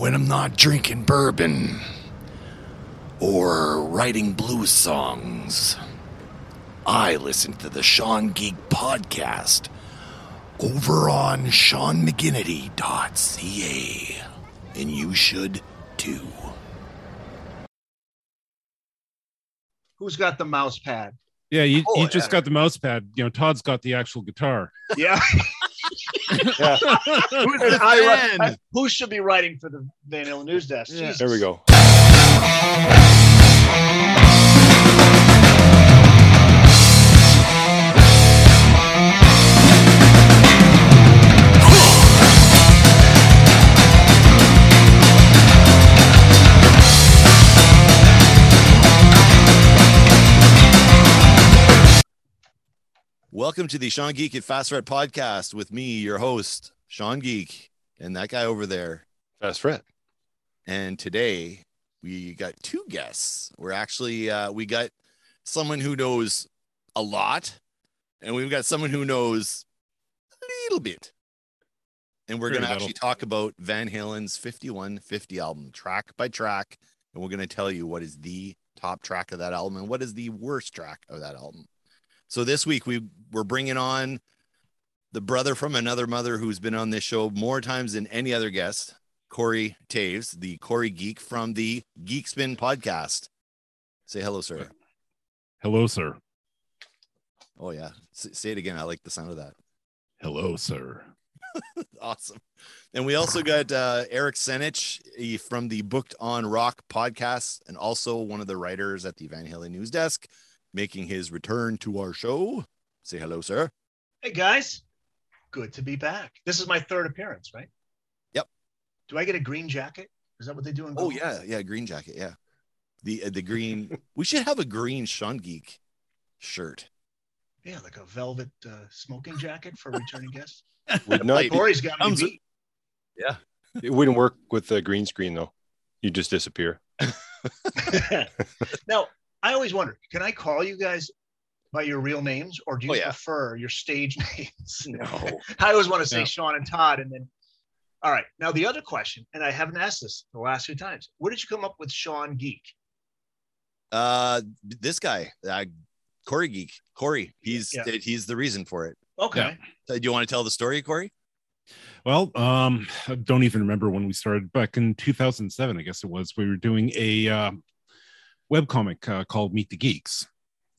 when I'm not drinking bourbon or writing blues songs, I listen to the Sean Geek podcast over on SeanMcGinnity.ca. And you should too. Who's got the mouse pad? Yeah, you, Oh, you just got the mouse pad. You know, Todd's got the actual guitar. Yeah. Yeah, Who's the I- fan? I- who should be writing for the Van Halen news desk? Yeah. There we go. Welcome to the Sean Geek at Fast Fred podcast with me, your host, Sean Geek, and that guy over there. Fast Fred. And today we got two guests. We're actually uh, we got someone who knows a lot, and we've got someone who knows a little bit. And we're going to actually talk about Van Halen's 5150 album, track by track, and we're going to tell you what is the top track of that album and what is the worst track of that album. So this week we we're bringing on the brother from another mother who's been on this show more times than any other guest, Corey Taves, the Corey Geek from the Geek Spin podcast. Say hello, sir. Hello, sir. Oh yeah, S- say it again. I like the sound of that. Hello, sir. Awesome. And we also got uh, Eric Senich from the Booked on Rock podcast, and also one of the writers at the Van Halen News Desk, making his return to our show. Say hello, sir. Hey guys, good to be back. This is my third appearance, right? Yep. Do I get a green jacket? Is that what they do in? Oh golf? yeah, yeah, green jacket, yeah. The uh, the green. we should have a green Sean Geek shirt. yeah, like a velvet uh, smoking jacket for returning guests. Would not. Corey's got me Comes- beat. it wouldn't work with the green screen though. You just disappear. now, I always wonder, can I call you guys by your real names, or do you Oh, yeah. prefer your stage names? No. I always want to say Yeah. Sean and Todd, and then. All right. Now the other question, and I haven't asked this the last few times. Where did you come up with Sean Geek? Uh, this guy, uh, Corey Geek, Corey. He's Yeah. he's the reason for it. Okay. Uh, Do you want to tell the story, Corey? Well, um, I don't even remember when we started back in 2007, I guess it was. We were doing a uh, webcomic uh, called Meet the Geeks,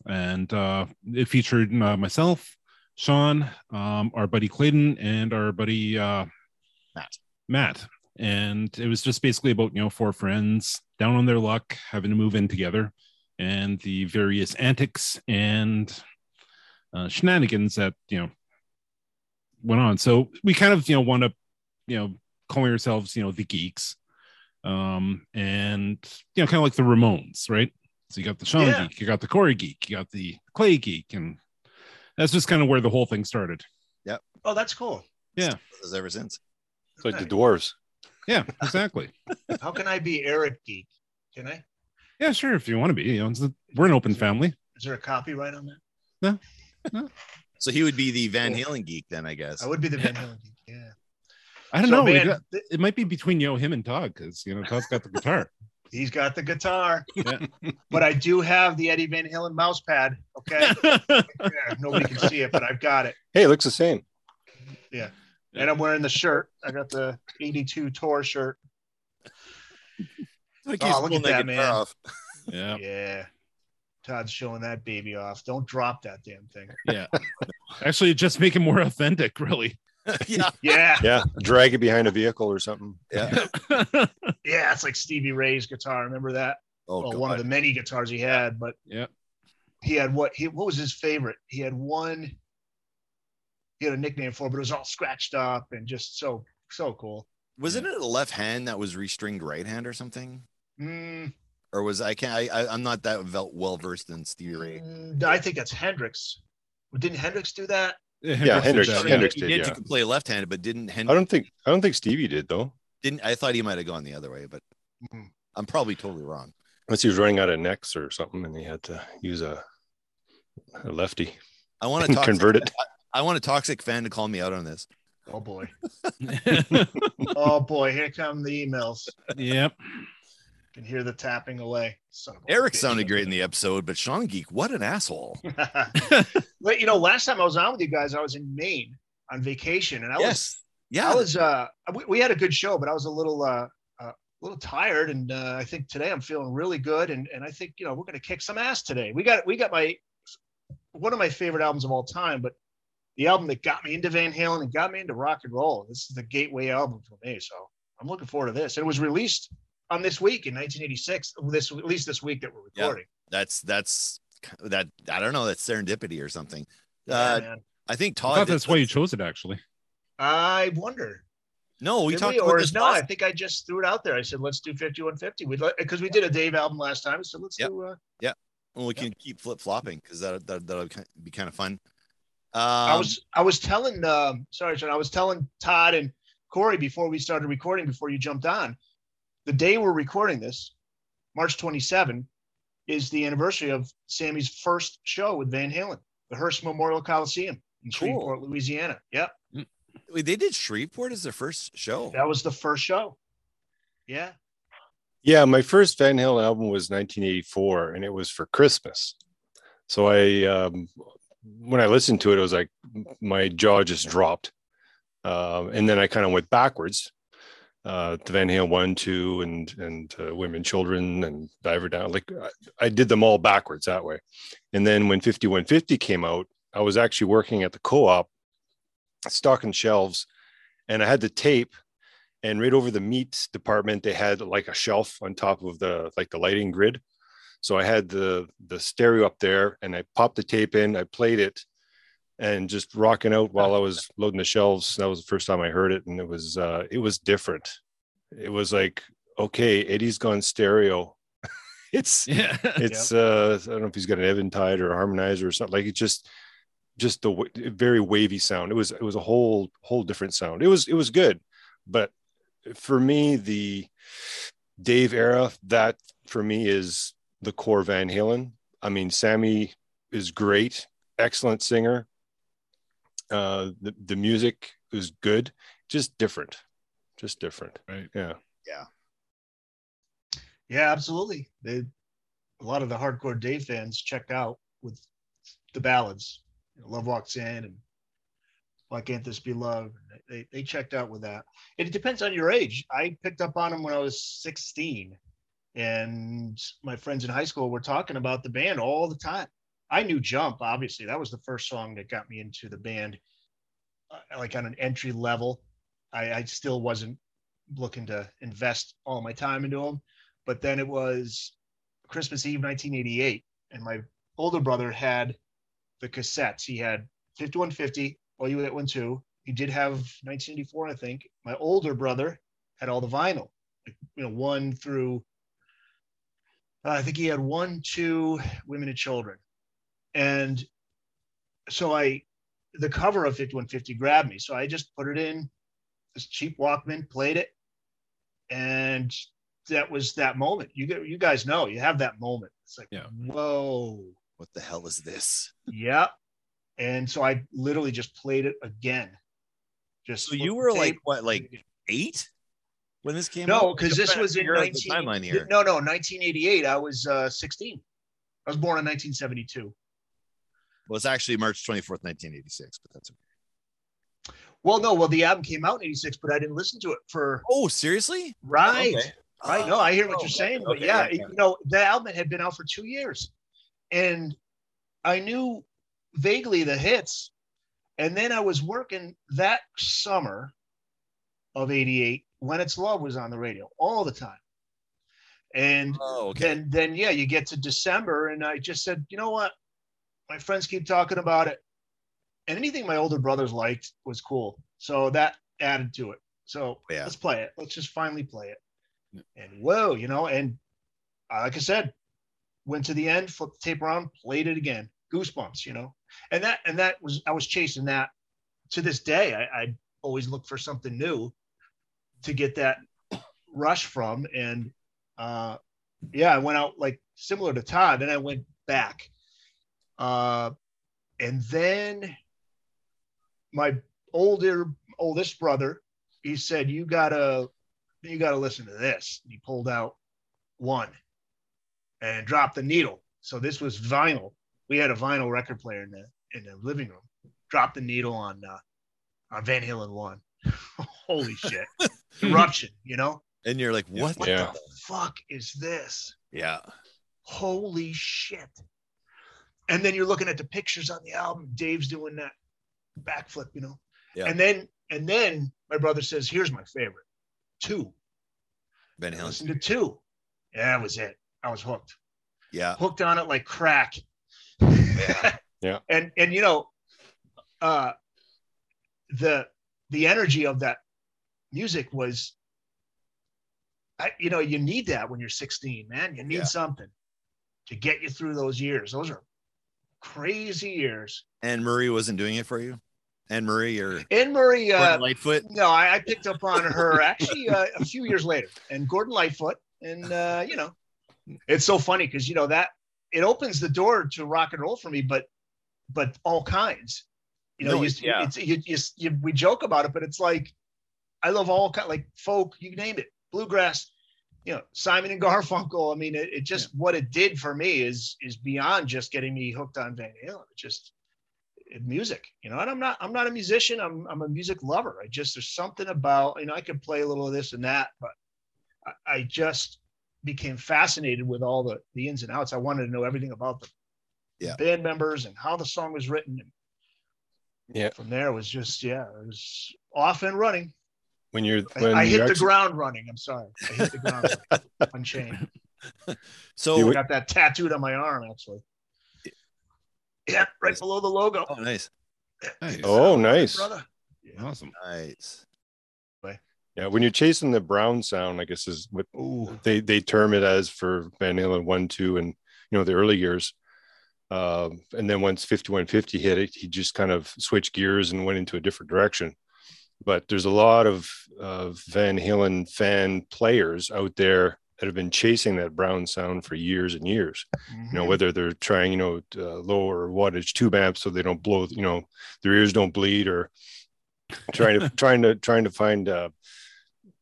and uh, it featured uh, myself, Sean, um, our buddy Clayton, and our buddy uh, Matt. Matt. And it was just basically about, you know, four friends down on their luck, having to move in together, and the various antics and uh, shenanigans that, you know, went on. So we kind of, you know, wound up, you know, calling ourselves, you know, the geeks. Um, and you know, kind of like the Ramones, right? So you got the Sean Yeah. geek, you got the Corey geek, you got the Clay geek, and that's just kind of where the whole thing started. Yep. Oh, that's cool. Yeah. Has ever since. It's like the dwarves. Yeah, exactly. How can I be Eric Geek? Can I? yeah, sure. If you want to be, you know, we're an open family. Is there a copyright on that? No, so he would be the Van Halen geek then, I guess. I would be the Van Halen Geek. Yeah. I don't So, know. man, got- it might be between you know him and Todd because you know Todd's got the guitar. he's got the guitar, Yeah. but I do have the Eddie Van Halen mouse pad. Okay. Yeah, nobody can see it, but I've got it. Hey, it looks the same. Yeah, and I'm wearing the shirt. I got the 82 tour shirt. Like Oh, look at that, man. off. yeah, Yeah. Todd's showing that baby off. Don't drop that damn thing. yeah. Actually, just make it more authentic, really. yeah. Yeah. Yeah, drag it behind a vehicle or something. Yeah. Yeah. It's like Stevie Ray's guitar. Remember that? Oh, well, God. one of the many guitars he had, but Yeah. he had what he what was his favorite? He had one he had a nickname for, it, but it was all scratched up and just so so cool. Wasn't it a left hand that was restringed right hand or something? Mm, Or was I can't I, I I'm not that well versed in Stevie Ray. mm, I think that's Hendrix. Didn't Hendrix do that? Yeah, Hendrix- did Hendrix he did, did. yeah. You could play left handed, but didn't I don't think I don't think Stevie did though. didn't I thought he might have gone the other way, but Mhm. I'm probably totally wrong. Unless he was running out of necks or something and he had to use a, a lefty I want to and convert it. I want a toxic fan to call me out on this. Oh boy. Oh boy. Here come the emails. yep. Can hear the tapping away. Eric sounded great in the episode, but Sean Geek, what an asshole. but you know, last time I was on with you guys, I was in Maine on vacation, and I was. Yeah. I was uh we, we had a good show, but I was a little uh a little tired, and uh, I think today I'm feeling really good, and and I think you know we're gonna kick some ass today. We got we got my one of my favorite albums of all time, but the album that got me into Van Halen and got me into rock and roll. This is the gateway album for me, so I'm looking forward to this. It was released on this week in 1986. This at least this week that we're Yeah. recording. that's that's that I don't know, that's serendipity or something. Yeah, Uh man. I think I Todd thought did that's why you chose it actually. I wonder. No, we Did talked we? about or this no, I think I just threw it out there. I said, let's do 5150. We'd because we did a Dave album last time. So let's Yep. do uh yeah, well, we can keep flip flopping because that that that'll be kind of fun. Um, I was I was telling um sorry, Sean, I was telling Todd and Corey before we started recording, before you jumped on, the day we're recording this, March 27, is the anniversary of Sammy's first show with Van Halen, the Hirsch Memorial Coliseum in Cool. Shreveport, Louisiana. Yep. wait, they did Shreveport as their first show. That was the first show. Yeah. Yeah, my first Van Halen album was 1984, and it was for Christmas. So I, um, when I listened to it, it was like my jaw just dropped, um, and then I kind of went backwards. Uh, to Van Halen one, two, and and uh, Women, Children, and Diver Down. Like I, I did them all backwards that way. And then when 5150 came out, I was actually working at the co-op, stocking shelves, and I had the tape and right over the meat department they had like a shelf on top of the like the lighting grid so i had the the stereo up there and i popped the tape in i played it and just rocking out while i was loading the shelves. That was the first time i heard it and it was uh it was different. It was like okay eddie's gone stereo. It's Yeah. it's uh i don't know if he's got an eventide or a harmonizer or something. Like it's just just the very wavy sound. It was it was a whole whole different sound. It was it was good but for me the dave era that for me is the core van halen. I mean sammy is great excellent singer uh the, the music is good just different just different Right. yeah Yeah, Yeah, absolutely. They, a lot of the hardcore Dave fans checked out with the ballads. You know, Love Walks In and Why Can't This Be Love? They, they checked out with that. It depends on your age. I picked up on them when I was 16, and my friends in high school were talking about the band all the time. I knew Jump, obviously. That was the first song that got me into the band, uh, like on an entry level. I, I still wasn't looking to invest all my time into them but then it was Christmas Eve 1988, and my older brother had the cassettes. He had 5150, All You Get One Two. He did have 1984, I think. My older brother had all the vinyl, you know, one through. uh, I think he had one, two, Women and Children, and so I, the cover of 5150 grabbed me. So I just put it in this cheap Walkman, played it, and that was that moment. You get, you guys know, you have that moment. It's like, Yeah. whoa, What the hell is this? yeah. And so I literally just played it again. Just So you were like what, like eight when this came out? no, because this I'm trying to was in figure out the 19, timeline here. No, no, 1988. I was uh, 16. I was born in 1972. Well, it's actually March 24th, 1986, but that's okay. Well, no, well, the album came out in 86, but I didn't listen to it for Oh, seriously? right. Okay. Right. No, I hear what Oh, you're okay, saying, but okay, yeah, yeah, yeah. you know, the album had been out for two years, and I knew vaguely the hits, and then I was working that summer of '88 when "It's Love" was on the radio all the time, and Oh, okay. then then yeah, you get to December, and I just said, you know what, my friends keep talking about it, and anything my older brothers liked was cool, so that added to it. So Yeah. let's play it. Let's just finally play it. And whoa, you know, and uh, like I said, went to the end, flipped the tape around, played it again. Goosebumps, you know, and that and that was I was chasing that to this day. I, I always look for something new to get that rush from, and uh, yeah, I went out like similar to Todd. Then I went back, uh, and then my older oldest brother, he said, "You gotta, you gotta listen to this." He pulled out one and dropped the needle. So this was vinyl. We had a vinyl record player in the in the living room. Dropped the needle on uh, on Van Halen one. Holy shit! Eruption, you know. And you're like, what? What Yeah. the fuck is this? Yeah. Holy shit! And then you're looking at the pictures on the album. Dave's doing that backflip, you know. Yeah. And then and then my brother says, "Here's my favorite, two." Ben I Halen. listened to two. Yeah, that was it. I was hooked. Yeah. Hooked on it like crack. Yeah. And and you know, uh the the energy of that music was I, you know, you need that when you're 16, man. You need Yeah. something to get you through those years. Those are crazy years. Anne Murray wasn't doing it for you? Anne Murray or Anne Murray, uh, Lightfoot? no, I, I picked up on her actually uh, a few years later, and Gordon Lightfoot, and uh, you know, it's so funny because you know that it opens the door to rock and roll for me, but but all kinds. You know, No, you, yeah. it's, you, you, you, we joke about it, but it's like I love all kind like folk, you name it, bluegrass. You know, Simon and Garfunkel. I mean, it, it just what it did for me is is beyond just getting me hooked on Van Halen. It just it- music, you know. And I'm not I'm not a musician. I'm I'm a music lover. I just there's something about you know I can play a little of this and that, but I, I just became fascinated with all the the ins and outs. I wanted to know everything about the Yeah. band members and how the song was written. And Yeah. from there it was just yeah, it was off and running. When you're I, when I you hit the actually- ground running. I'm sorry, I hit the ground running, unchained. So You I got that tattooed on my arm actually. Yeah, right below the logo. oh nice. Nice. Oh, nice. brother. Yeah. Awesome. Nice. Yeah, when you're chasing the brown sound, I guess is what Ooh. they they term it as for Van Halen one, two, and you know the early years. Um, and then once 5150 hit it, he just kind of switched gears and went into a different direction. But there's a lot of uh, Van Halen fan players out there that have been chasing that brown sound for years and years. You know, Mhm. whether they're trying, you know, uh, lower wattage tube amps so they don't blow, you know, their ears don't bleed, or trying to trying to trying to find, uh,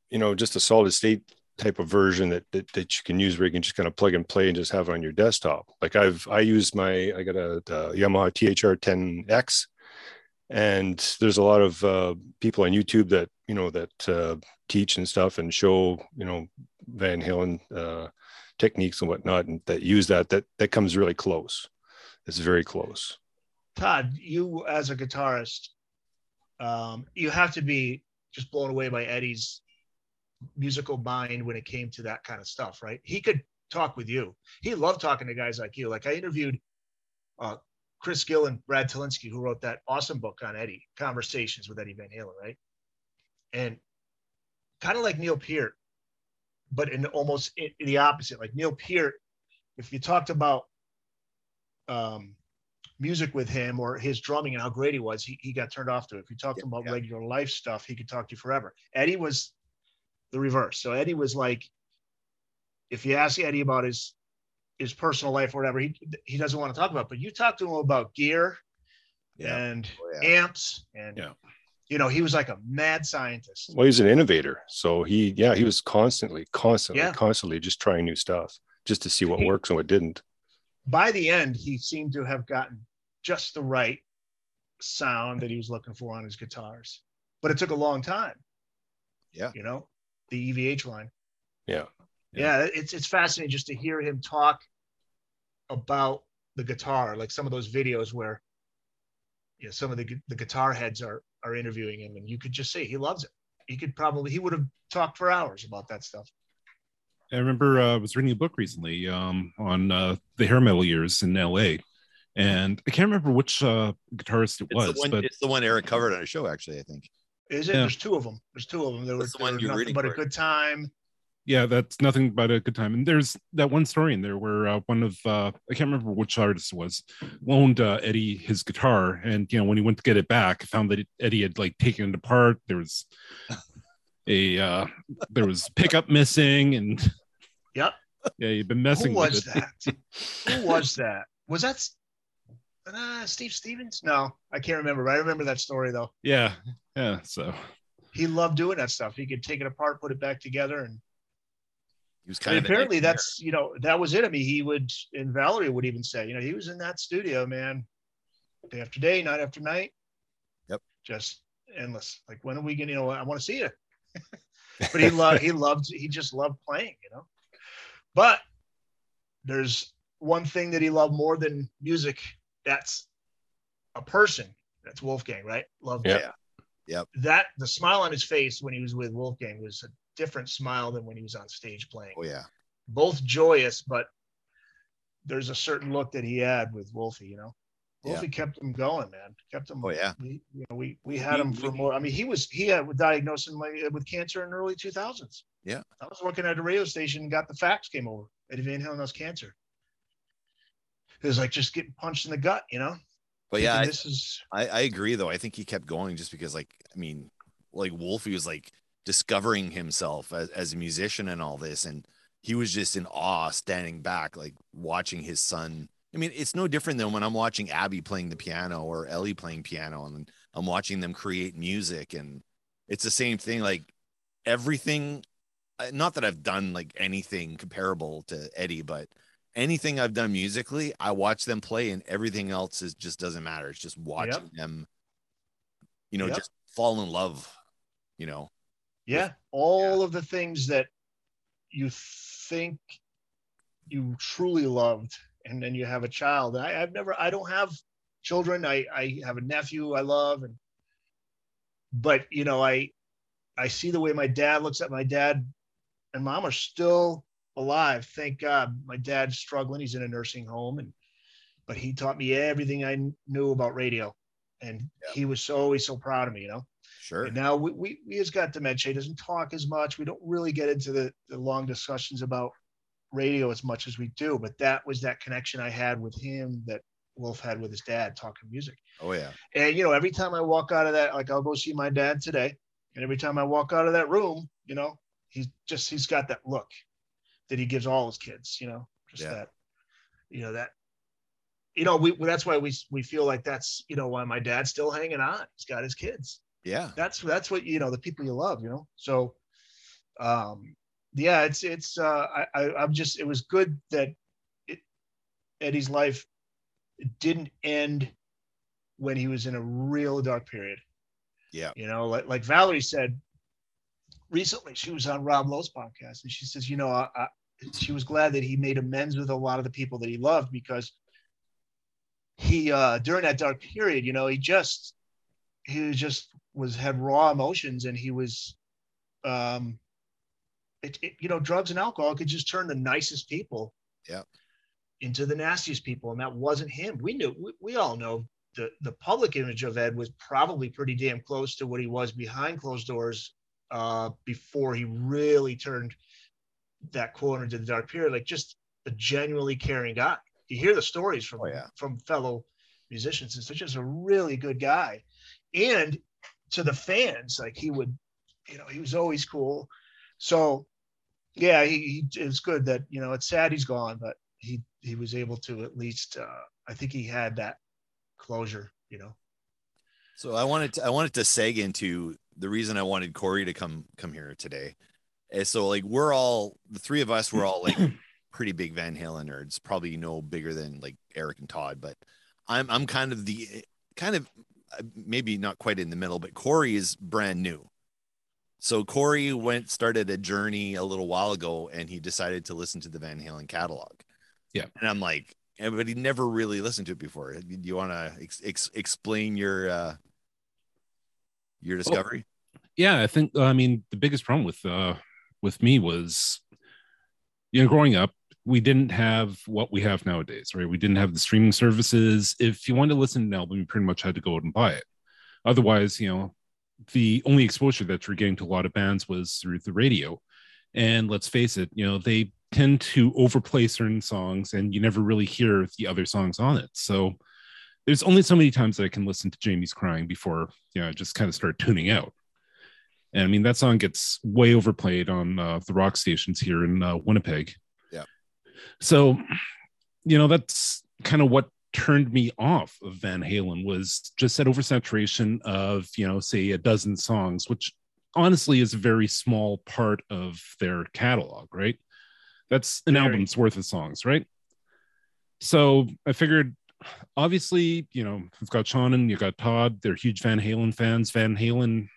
you know, just a solid state type of version that, that that you can use where you can just kind of plug and play and just have it on your desktop. Like I've I use my I got a, a Yamaha THR 10X, and there's a lot of uh, people on YouTube that you know that uh, teach and stuff and show you know Van Halen uh, techniques and whatnot, and that use that that that comes really close. It's very close. Todd, you as a guitarist, um, you have to be just blown away by Eddie's musical mind when it came to that kind of stuff, right? He could talk with you. He loved talking to guys like you. Like I interviewed uh, Chris Gill and Brad Tolinski, who wrote that awesome book on Eddie, Conversations with Eddie Van Halen, right? And kind of like Neil Peart, but in almost i the opposite. Like Neil Peart, if you talked about um, music with him or his drumming and how great he was, he, he got turned off to it. If you talked Yeah, about yeah. regular life stuff, he could talk to you forever. Eddie was the reverse. So Eddie was like, if you ask Eddie about his his personal life or whatever, he he doesn't want to talk about. But you talk to him about gear Yeah. and Oh, yeah. amps and Yeah. you know, he was like a mad scientist. Well, he's an innovator, so he yeah he was constantly, constantly, Yeah. constantly just trying new stuff just to see what He- works and what didn't. By the end, he seemed to have gotten just the right sound that he was looking for on his guitars. But it took a long time. Yeah. You know, the EVH line. Yeah. yeah it's it's fascinating just to hear him talk about the guitar like some of those videos where you know some of the the guitar heads are are interviewing him and you could just see he loves it he could probably he would have talked for hours about that stuff I remember uh, I was reading a book recently um, on uh, the hair metal years in LA, and I can't remember which uh, guitarist it It's was, the one. but It's the one Eric covered on a show. Actually, I think. is it Yeah. there's two of them there's two of them there was, the one you're nothing reading but a good time yeah, that's nothing but a good time. And there's that one story in there where uh, one of uh, I can't remember which artist it was loaned uh, Eddie his guitar, and you know when he went to get it back, found that Eddie had like taken it apart. There was a uh, there was pickup missing, and Yep. yeah, you've been messing with Who was that who was that was that uh, Steve Stevens? No, I can't remember. But I remember that story though. Yeah, yeah. So He loved doing that stuff. He could take it apart, put it back together, and, He was kind and of apparently that's you know that was it. I mean, he would and Valerie would even say, you know, he was in that studio, man, day after day, night after night. Yep. Just endless. Like when are we gonna? You know, I want to see you. but he loved. He loved. He just loved playing. You know. But there's one thing that he loved more than music. That's a person. That's Wolfgang, right? Loved Yeah. Yep. that. The smile on his face when he was with Wolfgang was a different smile than when he was on stage playing. Oh yeah. Both joyous, but there's a certain look that he had with Wolfie. You know, Yeah. Wolfie kept him going, man. Kept him. Oh yeah. We, you know, we we had We- him for we- more. I mean, he was he had diagnosed him uh, with cancer in the early 2000s. Yeah. I was working at a radio station and got the fax came over. Eddie Van Halen has cancer. It was like just getting punched in the gut, you know. But yeah, I, this is I, I agree though. I think he kept going just because like I mean, like Wolfie was like discovering himself as, as a musician and all this, and he was just in awe standing back, like watching his son. I mean, it's no different than when I'm watching Abby playing the piano or Ellie playing piano and I'm watching them create music and it's the same thing. Like everything, uh, not that I've done like anything comparable to Eddie, but anything I've done musically, I watch them play and everything else is just doesn't matter. It's just watching them, you know, Yep. just fall in love, you know. Yeah, all of the things that you think you truly loved, and then you have a child. I, I've never, I don't have children. I, I have a nephew I love, and but you know, I, I see the way my dad looks at my dad and mom are still alive. Thank God. My dad's struggling. He's in a nursing home, and but he taught me everything I knew about radio, and Yeah. he was so always so proud of me. You know. Sure. And now we, we, we has got dementia. He doesn't talk as much. We don't really get into the, the long discussions about radio as much as we do, but that was that connection I had with him that Wolf had with his dad talking music. Oh yeah. And, you know, every time I walk out of that, like I'll go see my dad today. And every time I walk out of that room, you know, he's just, he's got that look that he gives all his kids, you know, just Yeah. that, you know, that, you know, we, that's why we, we feel like that's, you know, why my dad's still hanging on. He's got his kids Yeah. that's that's what you know the people you love you know so um yeah it's it's uh i, I i'm just it was good that it, eddie's life didn't end when he was in a real dark period Yeah. you know like, like valerie said recently she was on rob lowe's podcast and she says you know I, I, she was glad that he made amends with a lot of the people that he loved because he uh during that dark period you know he just he was just was had raw emotions and he was um it, it you know drugs and alcohol could just turn the nicest people Yeah. into the nastiest people. And that wasn't him. We knew we, we all know the the public image of ed was probably pretty damn close to what he was behind closed doors uh before he really turned that corner to the dark period. Like just a genuinely caring guy. You hear the stories from Oh, yeah. from fellow musicians. And such just a really good guy. And to the fans like he would you know he was always cool so yeah he, he it's good that you know it's sad he's gone but he he was able to at least uh i think he had that closure you know So I wanted to, I wanted to seg into the reason I wanted Corey to come come here today. is so like we're all the three of us we're all like pretty big Van Halen nerds, probably no bigger than like Eric and Todd, but I'm I'm kind of the kind of maybe not quite in the middle, but Corey is brand new. So Corey went started a journey a little while ago and he decided to listen to the Van Halen catalog. Yeah. And I'm like, but he never really listened to it before. Do you want to ex- ex- explain your uh your discovery? yeah i think i mean the biggest problem with uh with me was you know growing up we didn't have what we have nowadays right? We didn't have the streaming services. If you wanted to listen to an album you pretty much had to go out and buy it. Otherwise you know the only exposure that you're getting to a lot of bands was through the radio. And let's face it you know they tend to overplay certain songs and you never really hear the other songs on it. So there's only so many times that I can listen to Jamie's crying before you know I just kind of start tuning out. And I mean that song gets way overplayed on uh, the rock stations here in uh, Winnipeg. So, you know that's kind of what turned me off of Van Halen was just that oversaturation of, you know, say a dozen songs, which honestly is a very small part of their catalog, right? That's an Very. album's worth of songs, right? So I figured, obviously, you know, we've got Sean and you've got Todd. They're huge Van Halen fans. Van Halen,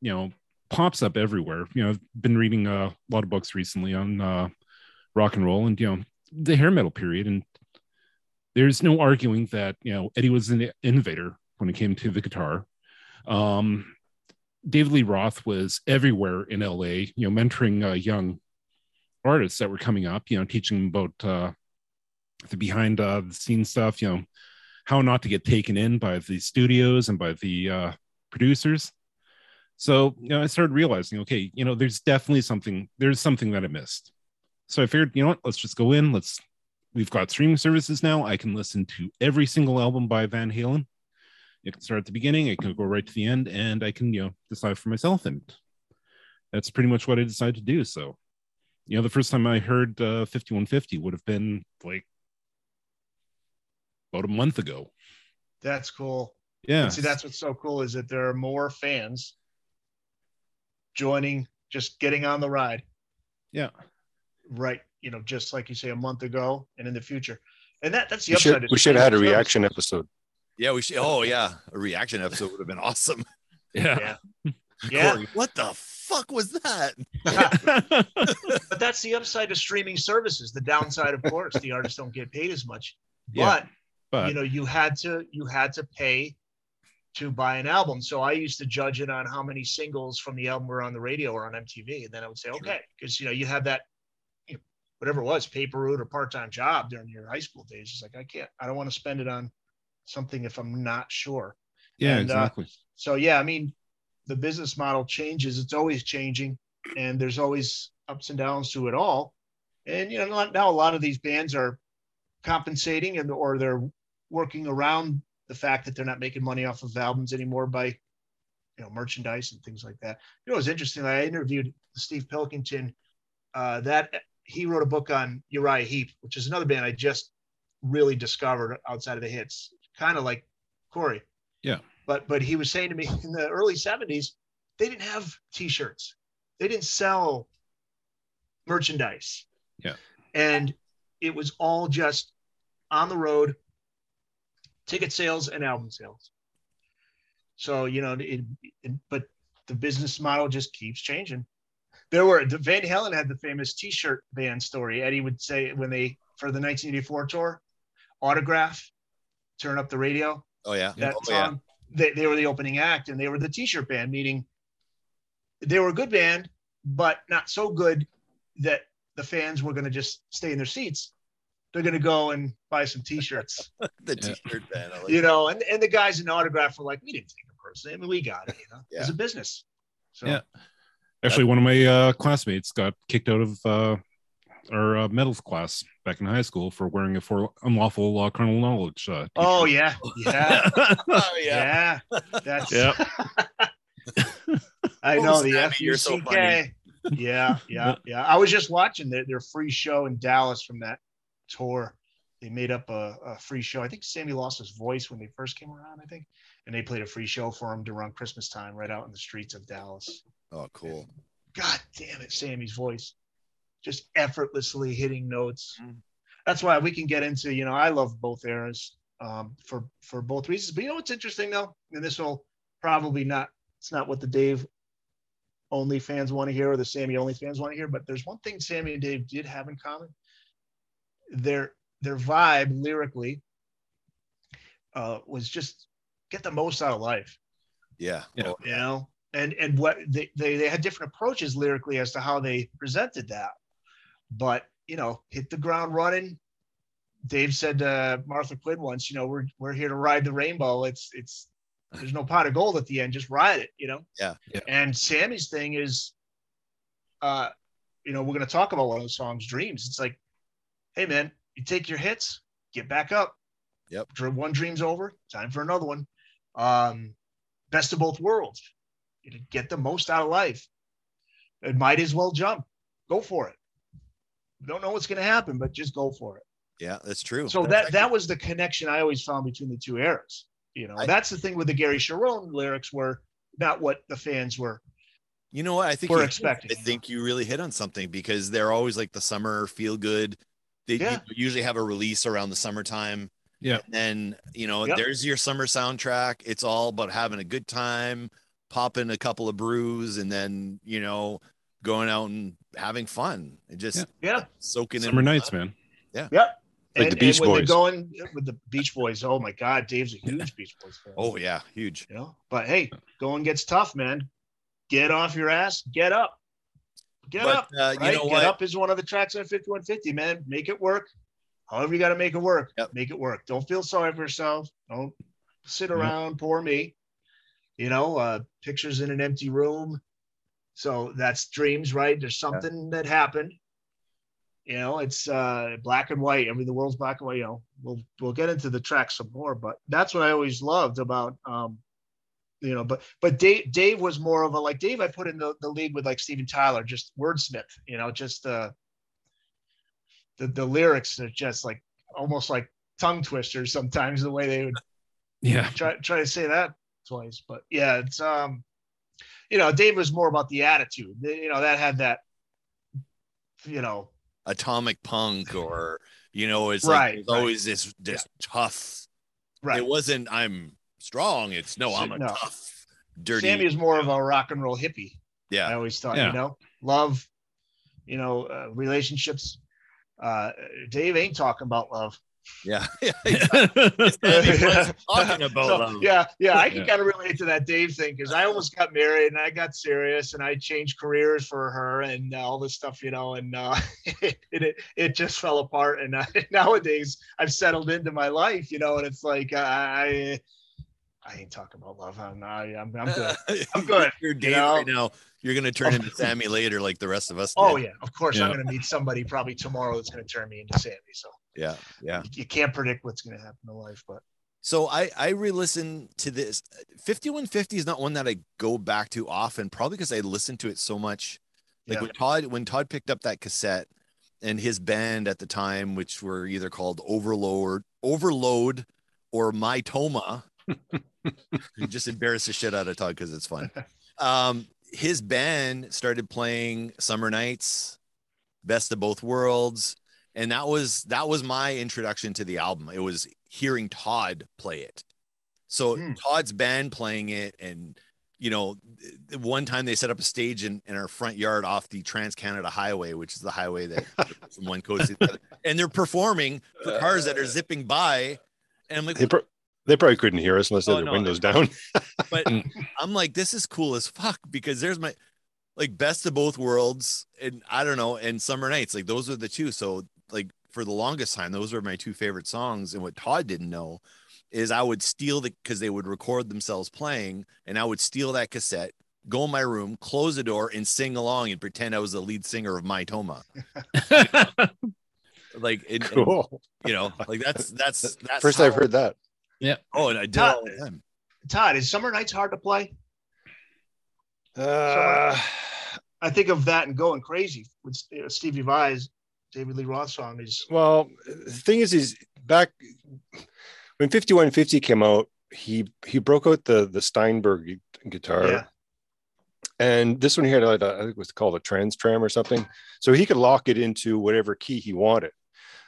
you know, pops up everywhere. You know, I've been reading uh, a lot of books recently on uh, rock and roll and, you know, the hair metal period. And there's no arguing that, you know, Eddie was an innovator when it came to the guitar. Um, David Lee Roth was everywhere in LA, you know, mentoring uh, young artists that were coming up, you know, teaching them about uh, the behind uh, the scene stuff, you know, how not to get taken in by the studios and by the uh, producers. So, you know, I started realizing, okay, you know, there's definitely something, there's something that I missed. So I figured, you know what, let's just go in. Let's, we've got streaming services now. I can listen to every single album by Van Halen. It can start at the beginning, it can go right to the end, and I can, you know, decide for myself. And that's pretty much what I decided to do. So, you know, the first time I heard uh, 5150 would have been like about a month ago. That's cool. Yeah. And see, that's what's so cool is that there are more fans joining, just getting on the ride. Yeah. Right. You know, just like you say a month ago and in the future. And that that's the We upside. should, we should have had a streaming reaction episode. Yeah, we should. Oh yeah, a reaction episode would have been awesome. yeah. Yeah. Corey, what the fuck was that? service. but that's the upside of streaming services. The downside, of course, the artists don't get paid as much. Yeah. But but you know you had to you had to pay to buy an album so i used to judge it on how many singles from the album were on the radio or on mtv and then i would say Sure. okay because you know you have that you know, whatever it was paper route or part-time job during your high school days. It's like i can't i don't want to spend it on something if i'm not sure. Yeah, and, uh, exactly. so yeah i mean the business model changes. It's always changing and there's always ups and downs to it all. And you know now a lot of these bands are compensating and or they're working around the fact that they're not making money off of albums anymore by you know merchandise and things like that. You know it was interesting i interviewed steve pilkington uh, that he wrote a book on uriah heep which is another band i just really discovered outside of the hits kind of like corey. Yeah. but but he was saying to me in the early 70s they didn't have t-shirts. They didn't sell merchandise. Yeah. and it was all just on the road ticket sales and album sales. So you know it, it but the business model just keeps changing there were the van halen had the famous t-shirt band story eddie would say when they for the 1984 tour autograph turn up the radio Oh yeah, that oh, yeah. they, they were the opening act and they were the t-shirt band meaning they were a good band but not so good that the fans were going to just stay in their seats they're going to go and buy some t-shirts the Yeah. t-shirt band. Like you know and, and the guys in autograph were like we didn't take it personally i mean we got it you know it's a business so Yeah. Actually, one of my uh, classmates got kicked out of uh, our uh, metals class back in high school for wearing a for unlawful uh, carnal knowledge. Uh, oh yeah yeah Oh yeah. yeah that's Yeah. I know the Sammy, you're so FUCK. yeah, yeah, yeah. I was just watching their, their free show in Dallas from that tour. They made up a, a free show. I think Sammy lost his voice when they first came around, I think. And they played a free show for him around Christmas time right out in the streets of Dallas. Oh cool. God damn it, Sammy's voice. Just effortlessly hitting notes. Mm. That's why we can get into, you know, I love both eras um, for for both reasons. But you know what's interesting though? And this will probably not it's not what the Dave only fans want to hear or the Sammy only fans want to hear, but there's one thing Sammy and Dave did have in common. Their their vibe lyrically uh, was just get the most out of life Yeah. Yeah. Oh, you know and and what they, they they had different approaches lyrically as to how they presented that. But you know hit the ground running. Dave said to martha quinn once you know we're we're here to ride the rainbow. It's it's there's no pot of gold at the end. Just ride it you know? Yeah. Yeah. and sammy's thing is uh you know we're going to talk about one of the songs dreams. It's like hey man you take your hits get back up. Yep. One dream's over time for another one. Um best of both worlds you know, get the most out of life it might as well jump go for it don't know what's going to happen but just go for it Yeah, that's true. So That's that that was the connection I always found between the two eras. You know, I- that's the thing with the Gary Cherone lyrics were not what the fans were. You know what? I think We're you- expecting, I think you really hit on something because they're always like the summer feel good. They Yeah. usually have a release around the summertime. Yeah. And then, you know, Yep. there's your summer soundtrack. It's all about having a good time, popping a couple of brews, and then, you know, going out and having fun. And just Yeah. Yeah. soaking Summer in. nights, man. Yeah. Yep. Like and, the Beach and when Boys. they're going with the Beach Boys, oh my God, Dave's a huge Beach Boys fan. Oh, yeah. Huge. you know. But hey, going gets tough, man. Get off your ass, get up, get But, up. uh, you right? know get what? up is one of the tracks on 5150, man. Make it work. However, you got to make it work. Yep. Make it work. Don't feel sorry for yourself. Don't sit Yep. around, poor me. You know, uh, pictures in an empty room. So that's dreams, right? There's something that happened. You know, it's uh black and white. I mean, the world's black and white. You know, we'll we'll get into the track some more, but that's what I always loved about um, you know, but but Dave Dave was more of a like Dave I put in the, the league with like Steven Tyler, just wordsmith, you know, just uh the the lyrics are just like almost like tongue twisters sometimes the way they would Yeah. try try to say that twice. But yeah, it's um you know, Dave was more about the attitude. You know, that had that you know, Atomic punk or, you know, it's Right, like right. always this, this tough. right. It wasn't, I'm strong. It's no, I'm a No. tough, dirty. Sammy is more of a rock and roll hippie. Yeah, I always thought, Yeah. you know, love, you know, uh, relationships. Uh, Dave ain't talking about love. Yeah. yeah. Sammy talking about So, love. Yeah, yeah, I can Yeah. kind of relate to that Dave thing because I almost got married and I got serious and I changed careers for her and uh, all this stuff, you know, and uh, it, it it just fell apart. And uh, nowadays I've settled into my life, you know, and it's like I I ain't talking about love. I'm I, I'm, I'm good. I'm good, You're you Dave know? right now. You're gonna turn into Sammy later, like the rest of us. Oh did. yeah, of course I'm going to meet somebody probably tomorrow that's going to turn me into Sammy. So yeah, yeah. you, you can't predict what's going to happen in life, but So I I re-listen to this. 5150 is not one that I go back to often, probably because I listened to it so much. Like Yeah. when Todd when Todd picked up that cassette and his band at the time, which were either called Overload, Overload, or My Toma. just embarrass the shit out of Todd because it's fun. Um, his band started playing Summer Nights, Best of Both Worlds, and that was that was my introduction to the album. It was hearing Todd play it. So Hmm. Todd's band playing it, and you know, one time they set up a stage in, in our front yard off the Trans Canada Highway, which is the highway that from one coast to the other, and they're performing for cars that are zipping by, and I'm like, They, pro- they probably couldn't hear us unless they Oh, had their no, windows down. but I'm like, this is cool as fuck because there's my like best of both worlds, and I don't know, and Summer Nights, like those are the two. So like for the longest time, those were my two favorite songs. And what Todd didn't know is I would steal the because they would record themselves playing, and I would steal that cassette, go in my room, close the door, and sing along and pretend I was the lead singer of My Toma. Like, and, and, cool. you know, like that's that's that's First I've how- heard that. Yeah. Oh, and I did it all the time. Todd, is Summer Nights hard to play? Uh, I think of that and going crazy with Stevie Vai's David Lee Roth song is well, the thing is, is back when 5150 came out, he he broke out the the Steinberger guitar. Yeah. And this one here, had a- I think it was called a TransTrem or something. So he could lock it into whatever key he wanted.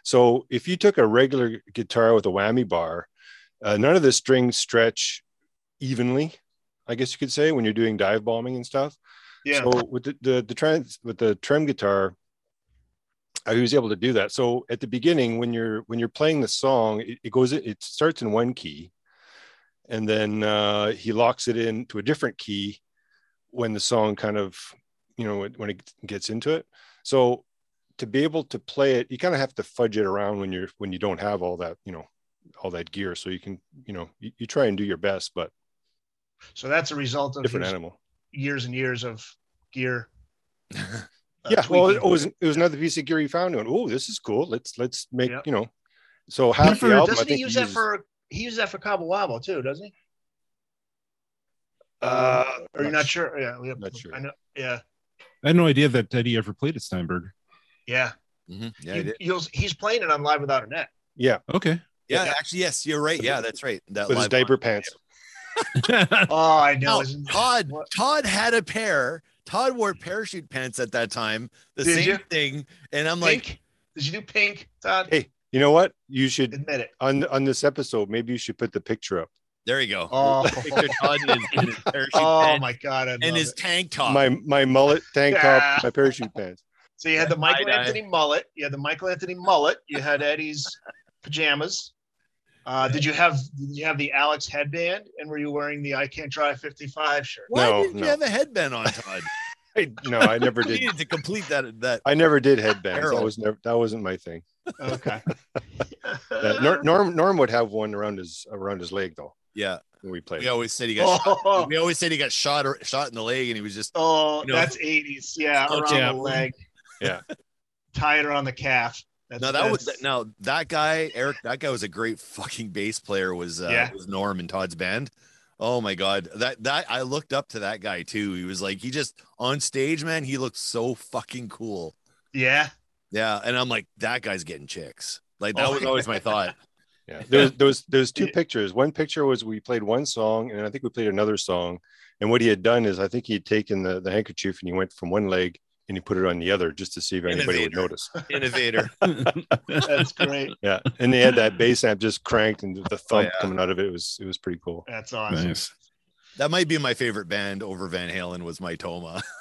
So if you took a regular guitar with a whammy bar, uh, none of the strings stretch evenly, I guess you could say, when you're doing dive bombing and stuff. yeah. So with the, the the trans with the trem guitar, I was able to do that. So at the beginning, when you're when you're playing the song, it, it goes it starts in one key, and then uh, he locks it into a different key when the song kind of you know when it gets into it. So to be able to play it, you kind of have to fudge it around when you're when you don't have all that you know all that gear. So you can you know you, you try and do your best, but So that's a result of different animal. years and years of gear. uh, yeah well it was it was another piece of gear he found and oh this is cool let's let's make Yep. you know so half for- the album doesn't he think use he that for he used that for Cabo Wabo too, doesn't he? uh Or you're not sure? Yeah, yeah. Not sure. I know. Yeah, I had no idea that Eddie ever played at Steinberger. yeah. Mhm. Yeah, He- I he's playing it on Live Without a Net. Yeah, Okay. yeah, Yeah. actually, yes, you're right. Yeah, that's right. That with his diaper one. pants. Oh, I know. No, Todd. What? Todd had a pair. Todd wore parachute pants at that time. The Did same you? thing, and I'm like, Did you do pink, Todd? Hey, you know what? You should Admit it. on on this episode. Maybe you should put the picture up. there you go. Oh. Picture Todd in his, in his parachute Oh pants my God. I and love his it. tank top. My my mullet tank top, my parachute pants. So you had the Michael tie-dye. Anthony mullet. You had the Michael Anthony mullet. You had Eddie's pajamas. Uh, did you have did you have the Alex headband? And were you wearing the I Can't Drive 55 shirt? Why No, did you no. have a headband on, Todd? I, no, I never you did. needed to complete that. That I never did headbands. Harold. That was never that wasn't my thing. Okay. Nor- Norm Norm would have one around his around his leg though yeah. when we played. We always said he got. Shot. oh, We always said he got shot or shot in the leg, and he was just. oh, You know. that's 80s. Yeah, around yeah. the leg. Yeah. Tie it around the calf. That's, No, that was that's- now that guy Eric. That guy was a great fucking bass player. Was uh, Yeah. was Norm in Todd's band. Oh my god, that that I looked up to that guy too. He was like he just on stage, man. He looked so fucking cool. Yeah. Yeah, and I'm like that guy's getting chicks. Like that Oh. was always my thought. Yeah, there was there was there was two pictures. One picture was we played one song, and I think we played another song. And what he had done is, I think he had taken the the handkerchief and he went from one leg and he put it on the other just to see if anybody would notice. Innovator. That's great. Yeah, and they had that bass amp just cranked and the oh, thump yeah. coming out of it. It was it was pretty cool. That's awesome. nice. That might be my favorite band over Van Halen was my Toma.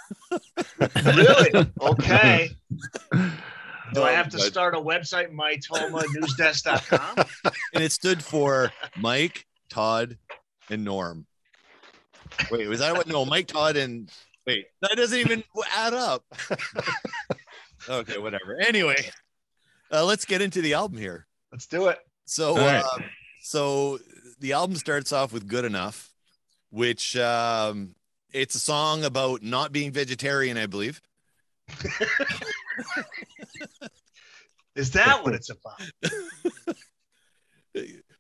Really? Okay. Do I Oh, have to God. start a website, mytomanewsdesk.com? and it stood for Mike, Todd, and Norm. Wait, was that what? No, Mike, Todd, and wait, that doesn't even add up. okay, whatever. Anyway, uh, let's get into the album here. Let's do it. So, All right. um, so the album starts off with "Good Enough," which um, it's a song about not being vegetarian, I believe. Is that what it's about?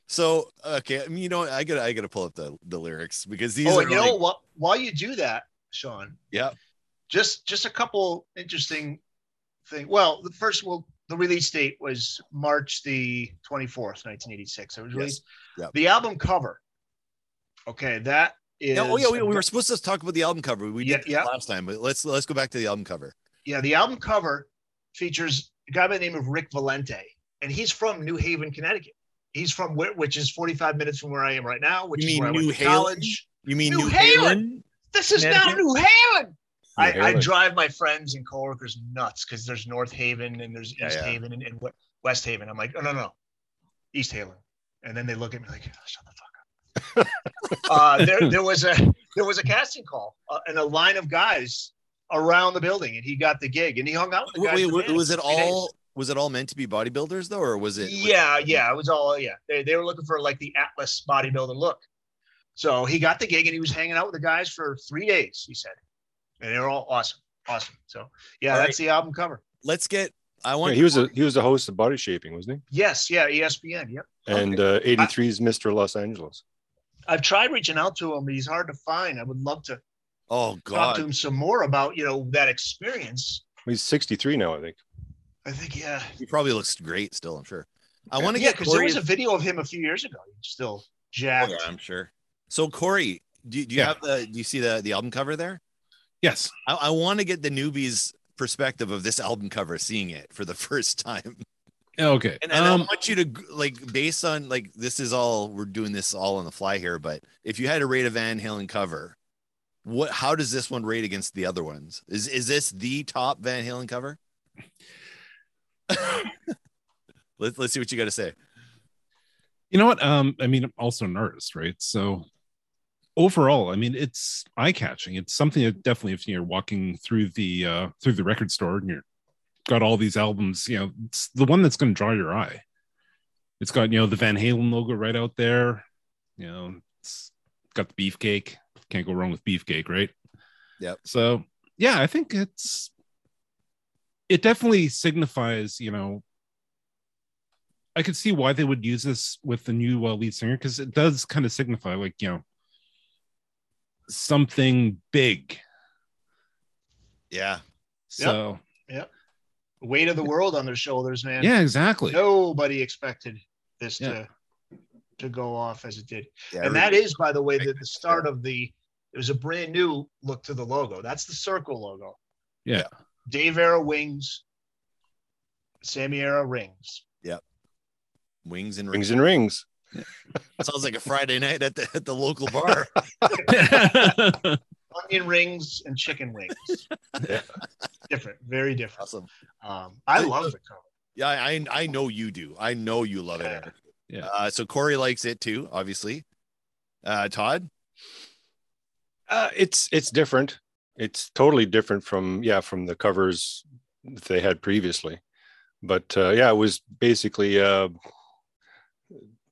So, okay, I mean, you know. I gotta, I gotta pull up the the lyrics because these oh, are and you like, know what? While you do that, Sean, yeah, just just a couple interesting things. Well, the first, well, the release date was March the twenty fourth, nineteen eighty six. It was Yes. released. Yep. The album cover. Okay, that is. Yeah, oh yeah, we, we were supposed to talk about the album cover. We Yeah, did yeah. last time, but let's let's go back to the album cover. yeah, the album cover features a guy by the name of Rick Valente, and he's from New Haven, Connecticut. He's from where, which is 45 minutes from where I am right now, which You is mean where I went New to Haven? college. You mean New New, Haven? Haven? This is now Connecticut? New Haven. I, I drive my friends and coworkers nuts because there's North Haven and there's Yeah, East yeah. Haven and, and West Haven. I'm like, oh no, no, East Haven. And then they look at me like, oh, shut the fuck up. uh, there, there was a there was a casting call uh, and a line of guys around the building, and he got the gig, and he hung out with the Wait, guys. wait, in the band was it for days. all was it all meant to be bodybuilders though, or was it? Yeah, yeah, it was all yeah. They, they were looking for like the Atlas bodybuilder look. So he got the gig and he was hanging out with the guys for three days. He said, and they were all awesome, awesome. So yeah, All that's the album cover. Let's get. I Yeah, want. he was a he was the host of Body Shaping, wasn't he? Yes, yeah, ESPN. Yep. he? And uh, 83's Mr. Los Angeles. I've tried reaching out to him, but he's hard to find. I would love to oh god talk to him some more about you know that experience. He's 63 now, I think. I think yeah, He probably looks great still. I'm sure. I want to yeah, get because there was a video of him a few years ago. He's still Oh, jacked. yeah, I'm sure. So Corey, do, do you Yeah. have the? Do you see the the album cover there? Yes. I, I want to get the newbies' perspective of this album cover, seeing it for the first time. Okay. And, and I Um, want you to like based on like this is all we're doing this all on the fly here, but if you had to rate a Van Halen cover, what how does this one rate against the other ones? Is is this the top Van Halen cover? let's let's see what you got to say. you know what? Um, I mean, I'm also an artist, right? So overall, I mean, it's eye catching. It's something that definitely, if you're walking through the uh through the record store and you're got all these albums, you know, it's the one that's going to draw your eye. It's got you know the Van Halen logo right out there. You know, it's got the beefcake. Can't go wrong with beefcake, right? Yep. So yeah, I think it's it definitely signifies, you know, I could see why they would use this with the new uh, lead singer because it does kind of signify, like, you know, something big. Yeah. So, Yep. weight of the world on their shoulders, man. Yeah, exactly. Nobody expected this Yeah. to to go off as it did. Yeah, and that is, by the way, the, the start of the it was a brand new look to the logo. That's the circle logo. Yeah. Dave era wings, Sammy era rings. Yep. Wings and Rings rings. and rings. Sounds like a Friday night at the at the local bar. Onion rings and chicken wings. Yeah. Different, very different. awesome. Um, I love the cover. Yeah, I I know you do. I know you love it. Yeah. Eric. Yeah. Uh, so Corey likes it too, obviously. Uh, Todd. Uh, it's it's different. It's totally different from yeah from the covers that they had previously, but uh, yeah, it was basically uh,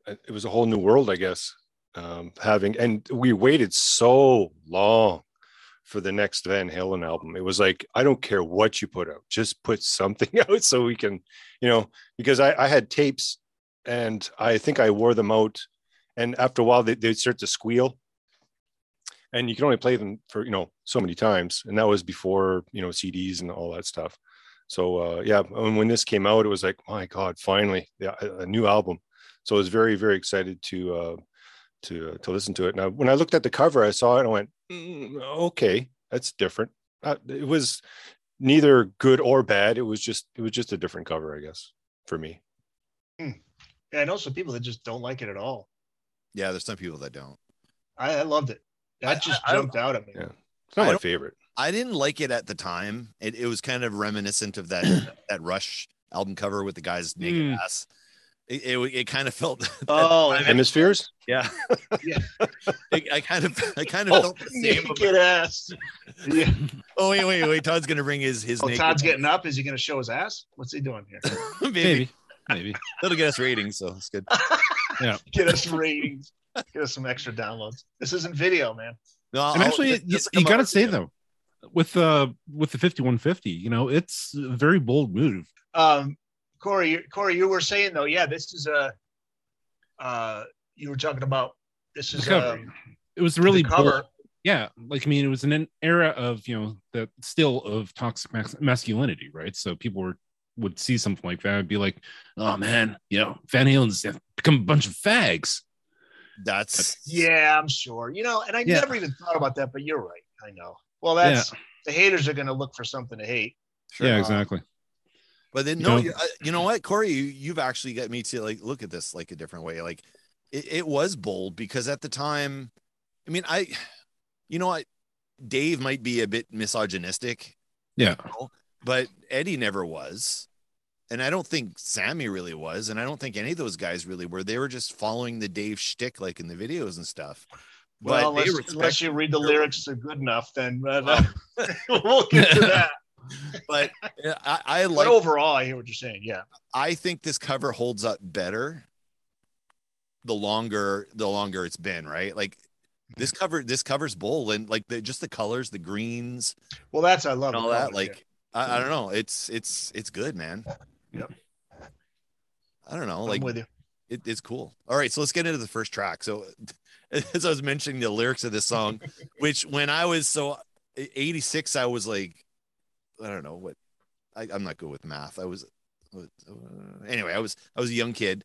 it was a whole new world, I guess. Um, having and we waited so long for the next Van Halen album. It was like I don't care what you put out, just put something out so we can, you know, because I, I had tapes and I think I wore them out, and after a while they they'd start to squeal and you can only play them for you know so many times and that was before you know cds and all that stuff so uh yeah when, when this came out it was like my god finally yeah, a new album so i was very very excited to uh to to listen to it now when i looked at the cover i saw it and i went "Mm, okay that's different uh, it was neither good or bad it was just it was just a different cover i guess for me Yeah, I know some people that just don't like it at all. Yeah, there's some people that don't. I, I loved it. That I- just I- I jumped out at me. Yeah. it's not I my favorite I didn't like it at the time. It, it was kind of reminiscent of that that Rush album cover with the guy's naked Mm. ass. It, it, it kind of felt. Oh, hemispheres yeah, Yeah. I, I kind of I kind of Oh. felt the same. About, naked ass. Yeah. oh wait, wait, wait! Todd's gonna bring his his. Oh, naked Todd's ass. getting up. Is he going to show his ass? What's he doing here? maybe. maybe, maybe. that'll get us ratings, so it's good. Yeah get us ratings. Get us some extra downloads. This isn't video, man. No, And I'll- actually, this- you, this will you come got to say video. though, with uh with the 5150, you know, it's a very bold move. Um, Corey, you- Corey, you were saying though, yeah, this is a. Uh, you were talking about this is cover. um, It was really cover. bold. Yeah, like I mean, it was an era of you know the still of toxic masculinity, right? So people were would see something like that and be like, "Oh man, you know, Van Halen's become a bunch of fags." That's Yeah, I'm sure. You know, and I Yeah. never even thought about that, but you're right. I know. Well, that's the haters are going to look for something to hate. Sure. yeah, Uh, exactly. But then You no, know? you, uh, you know what, Corey, you, you've actually got me to like look at this like a different way. Like it, it was bold because at the time, I mean, I, you know what, Dave might be a bit misogynistic, Yeah, you know, but Eddie never was. And I don't think Sammy really was, and I don't think any of those guys really were. They were just following the Dave shtick, like in the videos and stuff. Well, But unless, unless you read the lyrics are good enough, then uh, we'll get to that. But I, I But like. overall, I hear what you're saying. Yeah. I think this cover holds up better the longer the longer it's been, right? Like this mm-hmm. cover, this covers bold and like the just the colors, the greens, Well, that's I love and all that. colors, Like I, I don't know, it's it's it's good, man. Yep. I don't know, like I'm with you. it, it's cool. All right, so let's get into the first track. So, as I was mentioning the lyrics of this song, which when I was so 86, I was like, I don't know what, I, I'm not good with math. I was, uh, anyway, I was I was a young kid,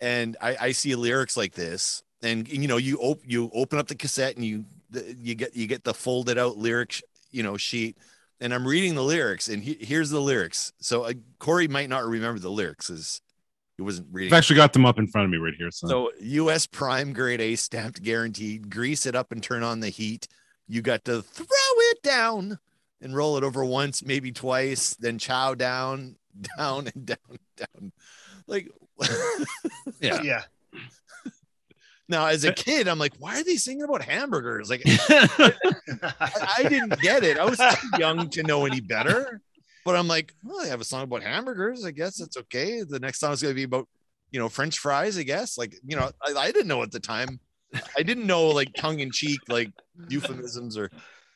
and I, I see lyrics like this, and you know, you op- you open up the cassette and you the, you get you get the folded out lyric, sh- you know, sheet. And I'm reading the lyrics, and he, here's the lyrics. So uh, Corey might not remember the lyrics, as he wasn't reading. I've actually got them up in front of me right here. So, So US prime grade A stamped guaranteed. Grease it up and turn on the heat. You got to throw it down and roll it over once, maybe twice, then chow down, down and down, down. Like yeah. Yeah. now as a kid, I'm like, why are they singing about hamburgers? Like I, I didn't get it. I was too young to know any better. But I'm like, well, I have a song about hamburgers. I guess it's okay. The next song is going to be about, you know, French fries. I guess. Like, you know, I, I didn't know at the time. I didn't know like tongue in cheek, like euphemisms or,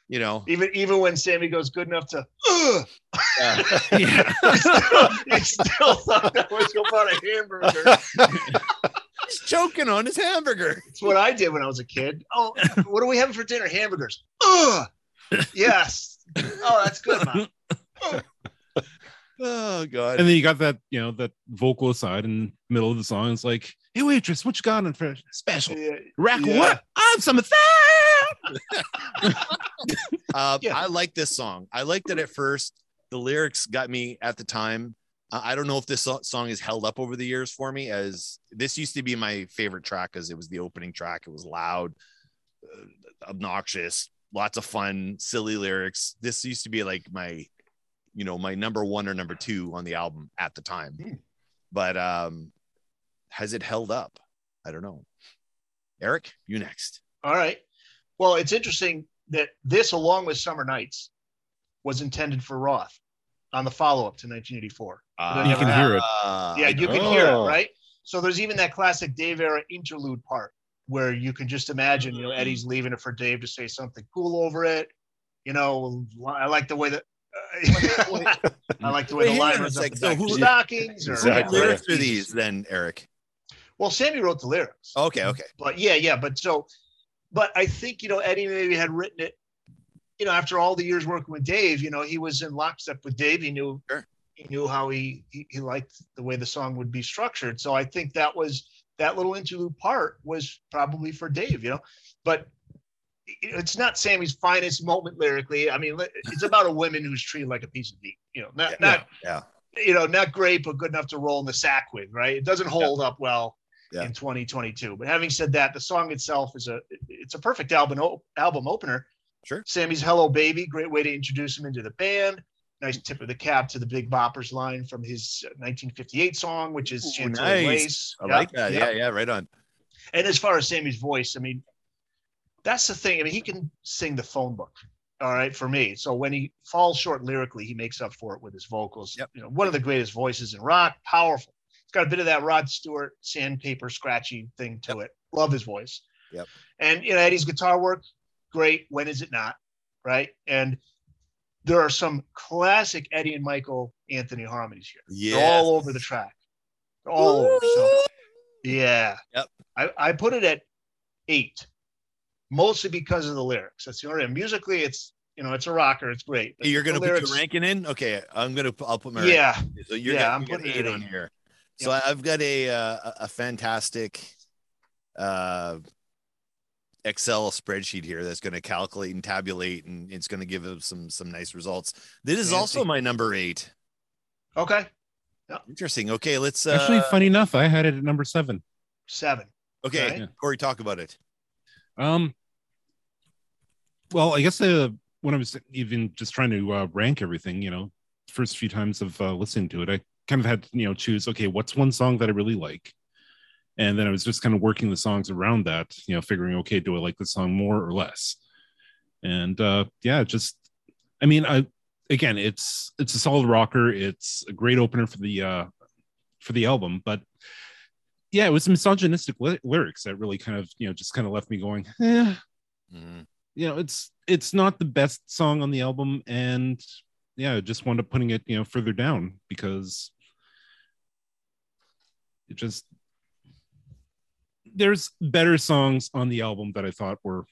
you know. even even when Sammy goes good enough to, Ugh! yeah. he still thought that was about a hamburger. he's choking on his hamburger. It's what I did when I was a kid. Oh, what are we having for dinner? Hamburgers. Ugh. Yes. Oh, that's good, Mom. Oh god. And then you got that, you know, that vocal aside in the middle of the song. It's like, hey waitress, what you got on for special? Yeah, Rack Yeah. what? I'm some of that. Uh, Yeah. I like this song. I liked it at first. The lyrics got me at the time. Uh, I don't know if this song has held up over the years for me, as this used to be my favorite track because it was the opening track. It was loud, uh, obnoxious, lots of fun, silly lyrics. This used to be like my, you know, my number one or number two on the album at the time. Hmm. But um, has it held up? I don't know. Eric, you next. All right. Well, it's interesting that this, along with Summer Nights, was intended for Roth on the follow up to 1984. Uh, You can hear it. yeah, you can hear Oh. it, right? So there's even that classic Dave era interlude part where you can just imagine, you know, Eddie's leaving it for Dave to say something cool over it. You know, I like the way that. I like the way the Wait, line hang on runs up the So back of who- stockings. Or, Exactly. What lyrics are these then, Eric? Well, Sammy wrote the lyrics. Okay, okay. but yeah, yeah. But so, but I think you know Eddie maybe had written it. You know, after all the years working with Dave, you know, he was in lockstep with Dave. He knew Sure. he knew how he, he he liked the way the song would be structured. So I think that was that little interlude part was probably for Dave. You know, but it's not Sammy's finest moment lyrically. I mean, it's about a woman who's treated like a piece of meat. You know, not Yeah. not Yeah. you know, not great, but good enough to roll in the sack with, right? It doesn't hold up well Yeah. in 2022. But having said that, the song itself is a it's a perfect album album opener. Sure. Sammy's "Hello Baby," great way to introduce him into the band. Nice tip of the cap to the Big Boppers line from his 1958 song, which is Ooh, nice. Lace. I Yeah, like that. yeah. Yeah, yeah, right on. And as far as Sammy's voice, I mean, that's the thing. I mean, he can sing the phone book. All right, for me. So when he falls short lyrically, he makes up for it with his vocals. Yep. You know, one of the greatest voices in rock, powerful. Got a bit of that Rod Stewart sandpaper scratchy thing to it. Love his voice. Yep. And you know, Eddie's guitar work, great. When is it not? Right. And there are some classic Eddie and Michael Anthony harmonies here. Yeah. They're all over the track. They're all over. So yeah. Yep. I, I put it at eight, mostly because of the lyrics. That's the only musically it's you know it's a rocker, it's great. You're gonna put lyrics- your ranking in? Okay, I'm gonna I'll put my Yeah, ranking. So you're Yeah, I'm putting it eight on here. So I've got a uh, a- a fantastic uh Excel spreadsheet here that's going to calculate and tabulate, and it's going to give us some some nice results. This is also my number eight. okay, Interesting. Okay, let's uh, Actually, funny enough, I had it at number seven. seven. Okay, Right. Corey, talk about it. Um, well, I guess uh, when I was even just trying to uh, rank everything, you know, first few times of uh, listening to it, I kind of had to, you know, choose, okay, what's one song that I really like? And then I was just kind of working the songs around that, you know, figuring, okay, do I like the song more or less? And uh, yeah, just, I mean, I, again, it's, it's a solid rocker. It's a great opener for the, uh, for the album, but yeah, it was misogynistic ly- lyrics that really kind of, you know, just kind of left me going, eh, Mhm. you know it's it's not the best song on the album and yeah just wound up putting it you know further down because it just there's better songs on the album that i thought were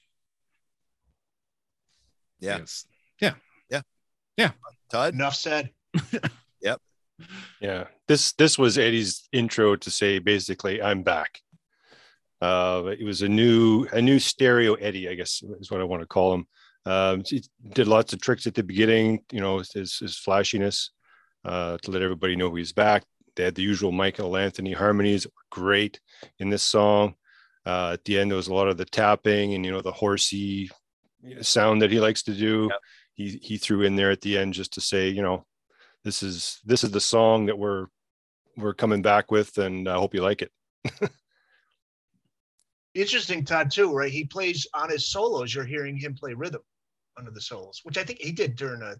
Yeah. yes Yeah. Yeah. Yeah. Todd. Enough said. Yep. Yeah, this this was Eddie's intro to say basically I'm back. Uh, it was a new a new stereo Eddie, I guess is what I want to call him. Um, he did lots of tricks at the beginning, you know, his, his flashiness uh, to let everybody know he's back. They had the usual Michael Anthony harmonies, that were great in this song. Uh, at the end, there was a lot of the tapping and you know the horsey sound that he likes to do. Yep. He he threw in there at the end just to say, you know, this is this is the song that we're we're coming back with, and I hope you like it. Interesting, Todd too, right? He plays on his solos. You're hearing him play rhythm under the souls, which I think he did during a.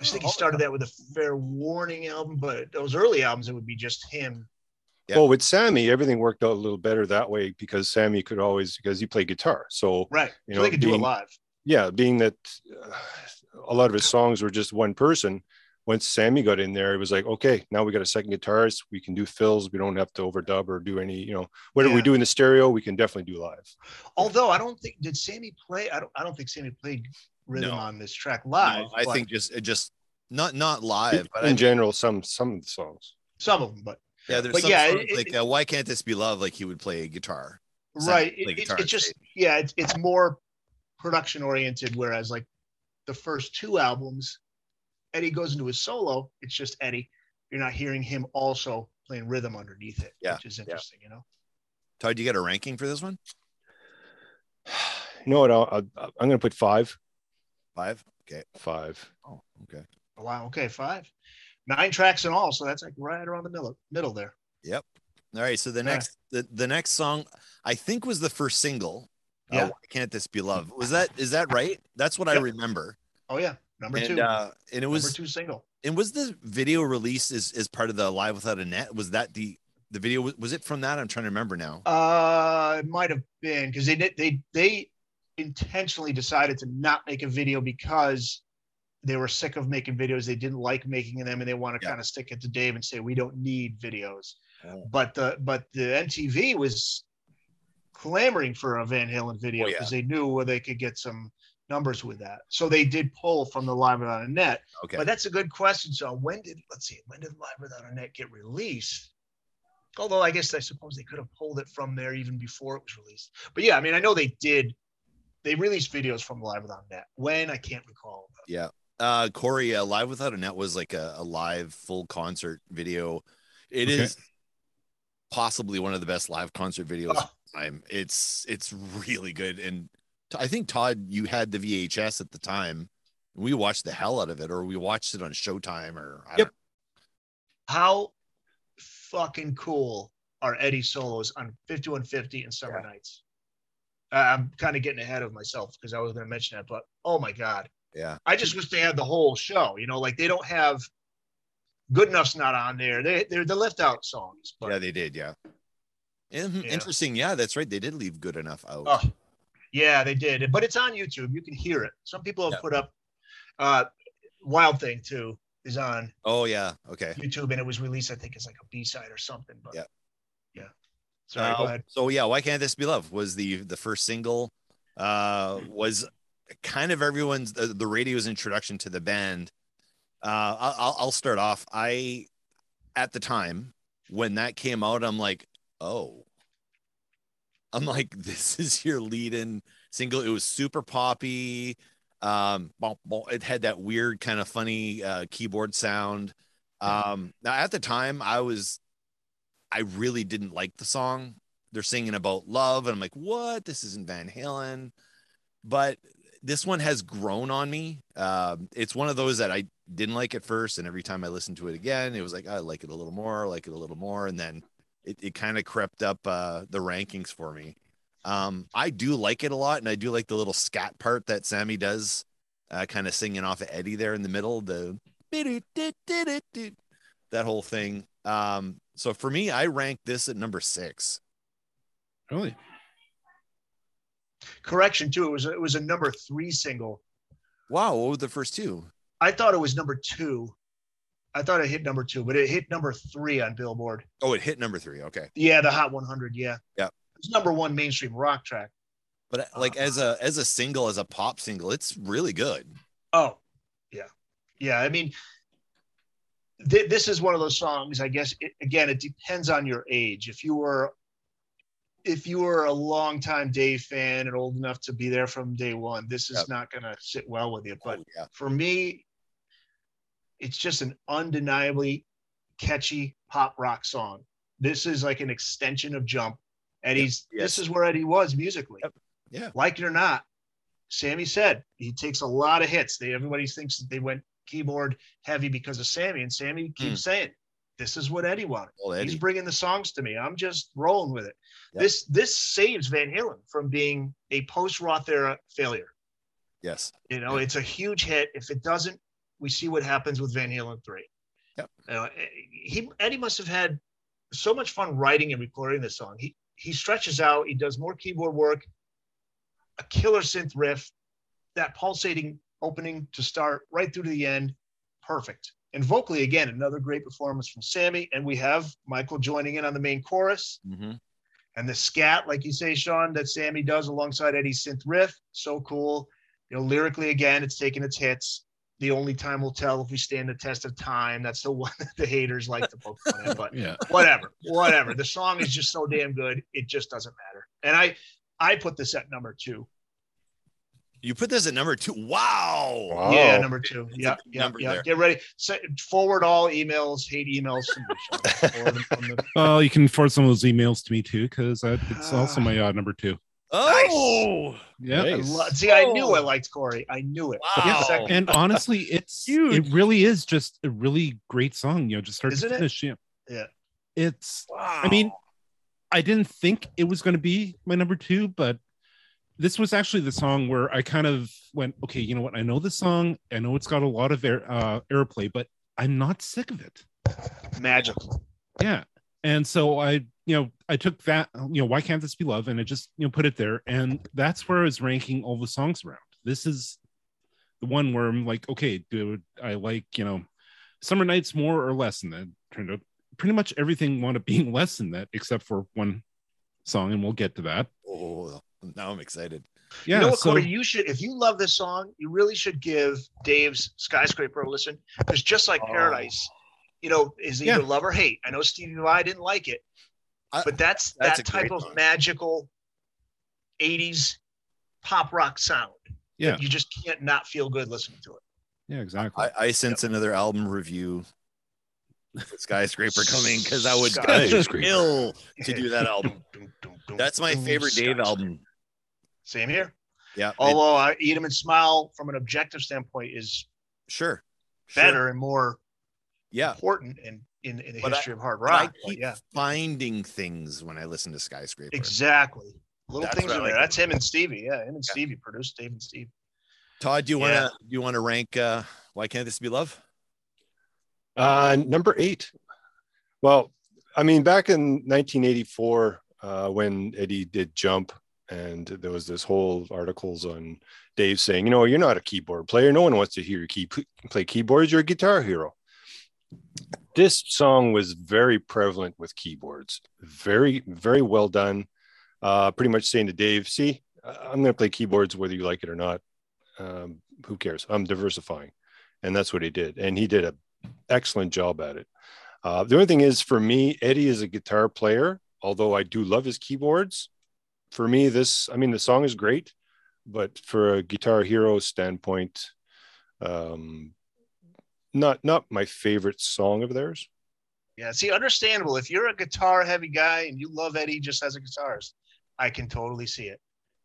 I think he started that with a Fair Warning album, but those early albums it would be just him. Yeah. Well, with Sammy, everything worked out a little better that way because Sammy could always because he played guitar. So Right. You so know, they could do it live. yeah, being that uh, a lot of his songs were just one person. Once Sammy got in there, it was like, okay, now we got a second guitarist. We can do fills. We don't have to overdub or do any, you know, whatever we Yeah. do in the stereo, we can definitely do live. Although I don't think did Sammy play. I don't. I don't think Sammy played rhythm No. on this track No, live. I but- think just it just not not live, but in mean, general, some some of the songs. Some of them, but yeah, there's but some yeah, songs it- like uh, why can't this be love? Like he would play a guitar. Right. like It, it, guitar it's just yeah, it's it's more production oriented. Whereas like the first two albums, Eddie goes into his solo. It's just Eddie. You're not hearing him also playing rhythm underneath it, Yeah, which is interesting. You know. Todd, you get a ranking for this one? You know what? I'll, I'll, I'm going to put five. Five. Okay. Five. Oh, okay. Wow. Okay, five, nine tracks in all. So that's like right around the middle middle there. Yep. All right. So the Yeah. next the, the next song I think was the first single. Uh, Yeah. why can't this be love? Was that is that right? That's what I remember. Oh yeah, number and two. uh and it was number two single. and was the video released as, as part of the live without a net was that the the video was, it from that i'm trying to remember now Uh, it might have been because they did they they intentionally decided to not make a video because they were sick of making videos. They didn't like making them, and they want to Yeah. kind of stick it to Dave and say we don't need videos. Oh. But the but the MTV was clamoring for a Van Halen video Oh, yeah. because they knew where they could get some numbers with that. So they did pull from the Live Without a Net. okay But that's a good question. So when did let's see, when did Live Without a Net get released? Although I guess I suppose they could have pulled it from there even before it was released. But yeah, I mean, I know they did. They released videos from Live Without a Net. When I can't recall. yeah uh corey uh, live without a net was like a, a live full concert video It is Okay. possibly one of the best live concert videos of Oh. all time it's it's really good and t- i think todd you had the vhs at the time we watched the hell out of it or we watched it on showtime or I Yep. How fucking cool are Eddie solos on 5150 and Summer Nights? Uh, I'm kind of getting ahead of myself because I was going to mention that, but oh my god, yeah I just wish they had the whole show. You know, like they don't have Good Enough's not on there. They they're the left out songs, but yeah they did yeah. Yeah. Interesting. Yeah, that's right. They did leave good enough out. Oh, yeah, they did. But it's on YouTube. You can hear it. Some people have Yeah. put up uh Wild Thing too is on Oh, yeah. Okay. YouTube and it was released, I think, as like a B side or something. But Yeah. yeah. Sorry, Uh, go ahead. So yeah, why can't this be love? Was the the first single? Uh, was kind of everyone's the, the radio's introduction to the band. Uh, I'll- I'll I'll start off. I at the time when that came out, I'm like, oh, I'm like, this is your lead-in single. It was super poppy. Um, it had that weird kind of funny uh, keyboard sound. Um, now at the time, I was, I really didn't like the song. They're singing about love, and I'm like, what? This isn't Van Halen. But this one has grown on me. Um, it's one of those that I didn't like at first, and every time I listened to it again, it was like I like it a little more, like it a little more, and then it, it kind of crept up uh, the rankings for me. Um, I do like it a lot, and I do like the little scat part that Sammy does, uh, kind of singing off of Eddie there in the middle, the that whole thing. Um, so for me, I rank this at number six. Really? Correction too. It was it was a number three single. Wow, what were the first two? I thought it was number two. I thought it hit number two, but it hit number three on Billboard. Oh, it hit number three. Okay, Yeah, the Hot 100. Yeah. Yeah. It's number one mainstream rock track. but uh, like as a as a single, as a pop single, it's really good. Oh, yeah, yeah. I mean, th- this is one of those songs. I guess it, again, it depends on your age. If you were, if you were a longtime Dave fan and old enough to be there from day one, this is Yep. not going to sit well with you. But oh, yeah, for me, it's just an undeniably catchy pop rock song. This is like an extension of Jump. Eddie's. Yes. This is where Eddie was musically. Yep. Yeah. Like it or not, Sammy said he takes a lot of hits. They everybody thinks that they went keyboard heavy because of Sammy, and Sammy keeps hmm. saying, "This is what Eddie wanted. old He's bringing the songs to me. I'm just rolling with it." Yep. This this saves Van Halen from being a post Roth era failure. Yes, You know, it's a huge hit. If it doesn't, we see what happens with Van Halen three. Yep. Know, he Eddie must have had so much fun writing and recording this song. He he stretches out. He does more keyboard work, a killer synth riff, that pulsating opening to start right through to the end, perfect. And vocally, again, another great performance from Sammy. And we have Michael joining in on the main chorus hmm and the scat, like you say, Sean, that Sammy does alongside Eddie's synth riff, so cool. You know, lyrically, again, it's taking its hits. The only time will tell if we stand the test of time. That's the one that the haters like to poke fun at. But Yeah. whatever, whatever. The song is just so damn good. It just doesn't matter. And I, I put this at number two. You put this at number two. Wow. Wow. Yeah, number two. It's Yeah, yeah, number yeah. there. Get ready. Say, forward all emails, hate emails. to me, Sean. Forward them from the- Well, you can forward some of those emails to me too, because it's also my uh, number two. Oh. Yeah. I Nice. lo- See, I knew I Oh. liked Corey. I knew it. Wow. Second- And honestly, it's Huge. it really is just a really great song, you know, just start Isn't to it? finish. Yeah. Yeah. It's Wow. I mean, I didn't think it was going to be my number two, but this was actually the song where I kind of went, okay, you know what? I know the song. I know it's got a lot of air, uh, airplay, but I'm not sick of it. magical. Yeah. And so I, you know, I took that, you know, why can't this be love? And I just, you know, put it there. And that's where I was ranking all the songs around. This is the one where I'm like, okay, dude, I like, you know, summer nights more or less than that. Turned out pretty much everything wound up being less than that, except for one song, and we'll get to that. Oh, now I'm excited. Yeah. you know what, so, Corey? You should, if you love this song, you really should give Dave's Skyscraper a listen. Because just like Oh. Paradise, you know, is either Yeah. love or hate. I know Stevie Vai didn't like it, but that's, that's that type of song. magical 80s pop rock sound. Yeah. You just can't not feel good listening to it. yeah, exactly. I, I sense another album review Skyscraper coming because I would kill to do that album. That's my favorite Dave album. Same here. Yeah. it- Although I Eat 'em and Smile from an objective standpoint is sure. Sure. better and more Yeah. important in, in, in the But I- history of hard But I rock. keep yeah, finding things when I listen to Skyscraper. exactly. Little That's things what I in like there. That's him and Stevie. Yeah, him and Yeah. Stevie produced Dave and Steve. Todd, do you want to do you want to rank uh Why Can't This Be Love? Uh, number eight. Well, I mean, back in 1984, uh, when Eddie did Jump, and there was this whole articles on Dave saying, you know, you're not a keyboard player. No one wants to hear you key- play keyboards. You're a guitar hero. This song was very prevalent with keyboards. Very, very well done. Uh, pretty much saying to Dave, see, I'm going to play keyboards whether you like it or not. Um, who cares? I'm diversifying. And that's what he did. And he did a excellent job at it. Uh, the only thing is, for me, Eddie is a guitar player, although I do love his keyboards. For me, this, I mean, the song is great, but for a guitar hero standpoint, um, not not my favorite song of theirs. Yeah, see, understandable. If you're a guitar heavy guy and you love Eddie just as a guitarist, I can totally see it.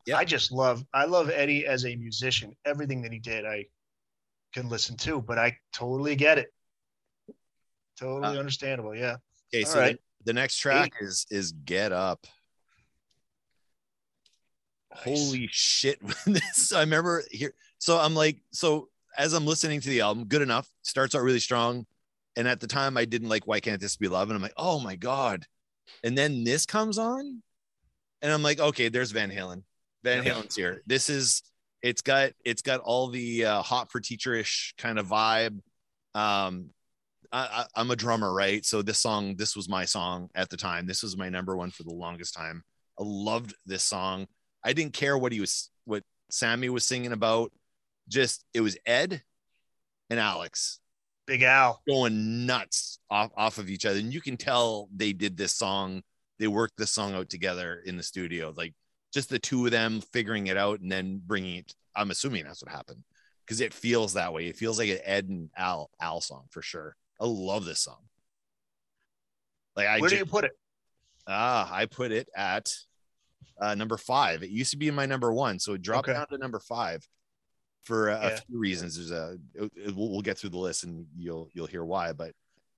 Yeah. I just love I love Eddie as a musician. Everything that he did, I can listen to, but I totally get it. Totally Uh, understandable. Yeah. Okay, All so right. the, the next track is is Get Up. Holy shit. when this I remember here. So I'm like, so as I'm listening to the album, good enough, starts out really strong. And at the time I didn't like Why Can't This Be Love? And I'm like, oh my God. And then this comes on, and I'm like, okay, there's Van Halen. Van. Halen's here. This is it's got it's got all the uh, hot for teacherish kind of vibe. Um, I, I, I'm a drummer, right? So this song, this was my song at the time. This was my number one for the longest time. I loved this song. I didn't care what he was, what Sammy was singing about. Just it was Ed and Alex Big Al. going nuts off, off of each other. And you can tell they did this song, they worked this song out together in the studio. Like just the two of them figuring it out and then bringing it. I'm assuming that's what happened because it feels that way. It feels like an Ed and Al Al song for sure. I love this song. Like I Where do you put it? ah, I put it at uh, number five. It used to be my number one, so it dropped Okay. down to number five for a, a few reasons. There's a it- it- we'll, we'll get through the list and you'll you'll hear why. But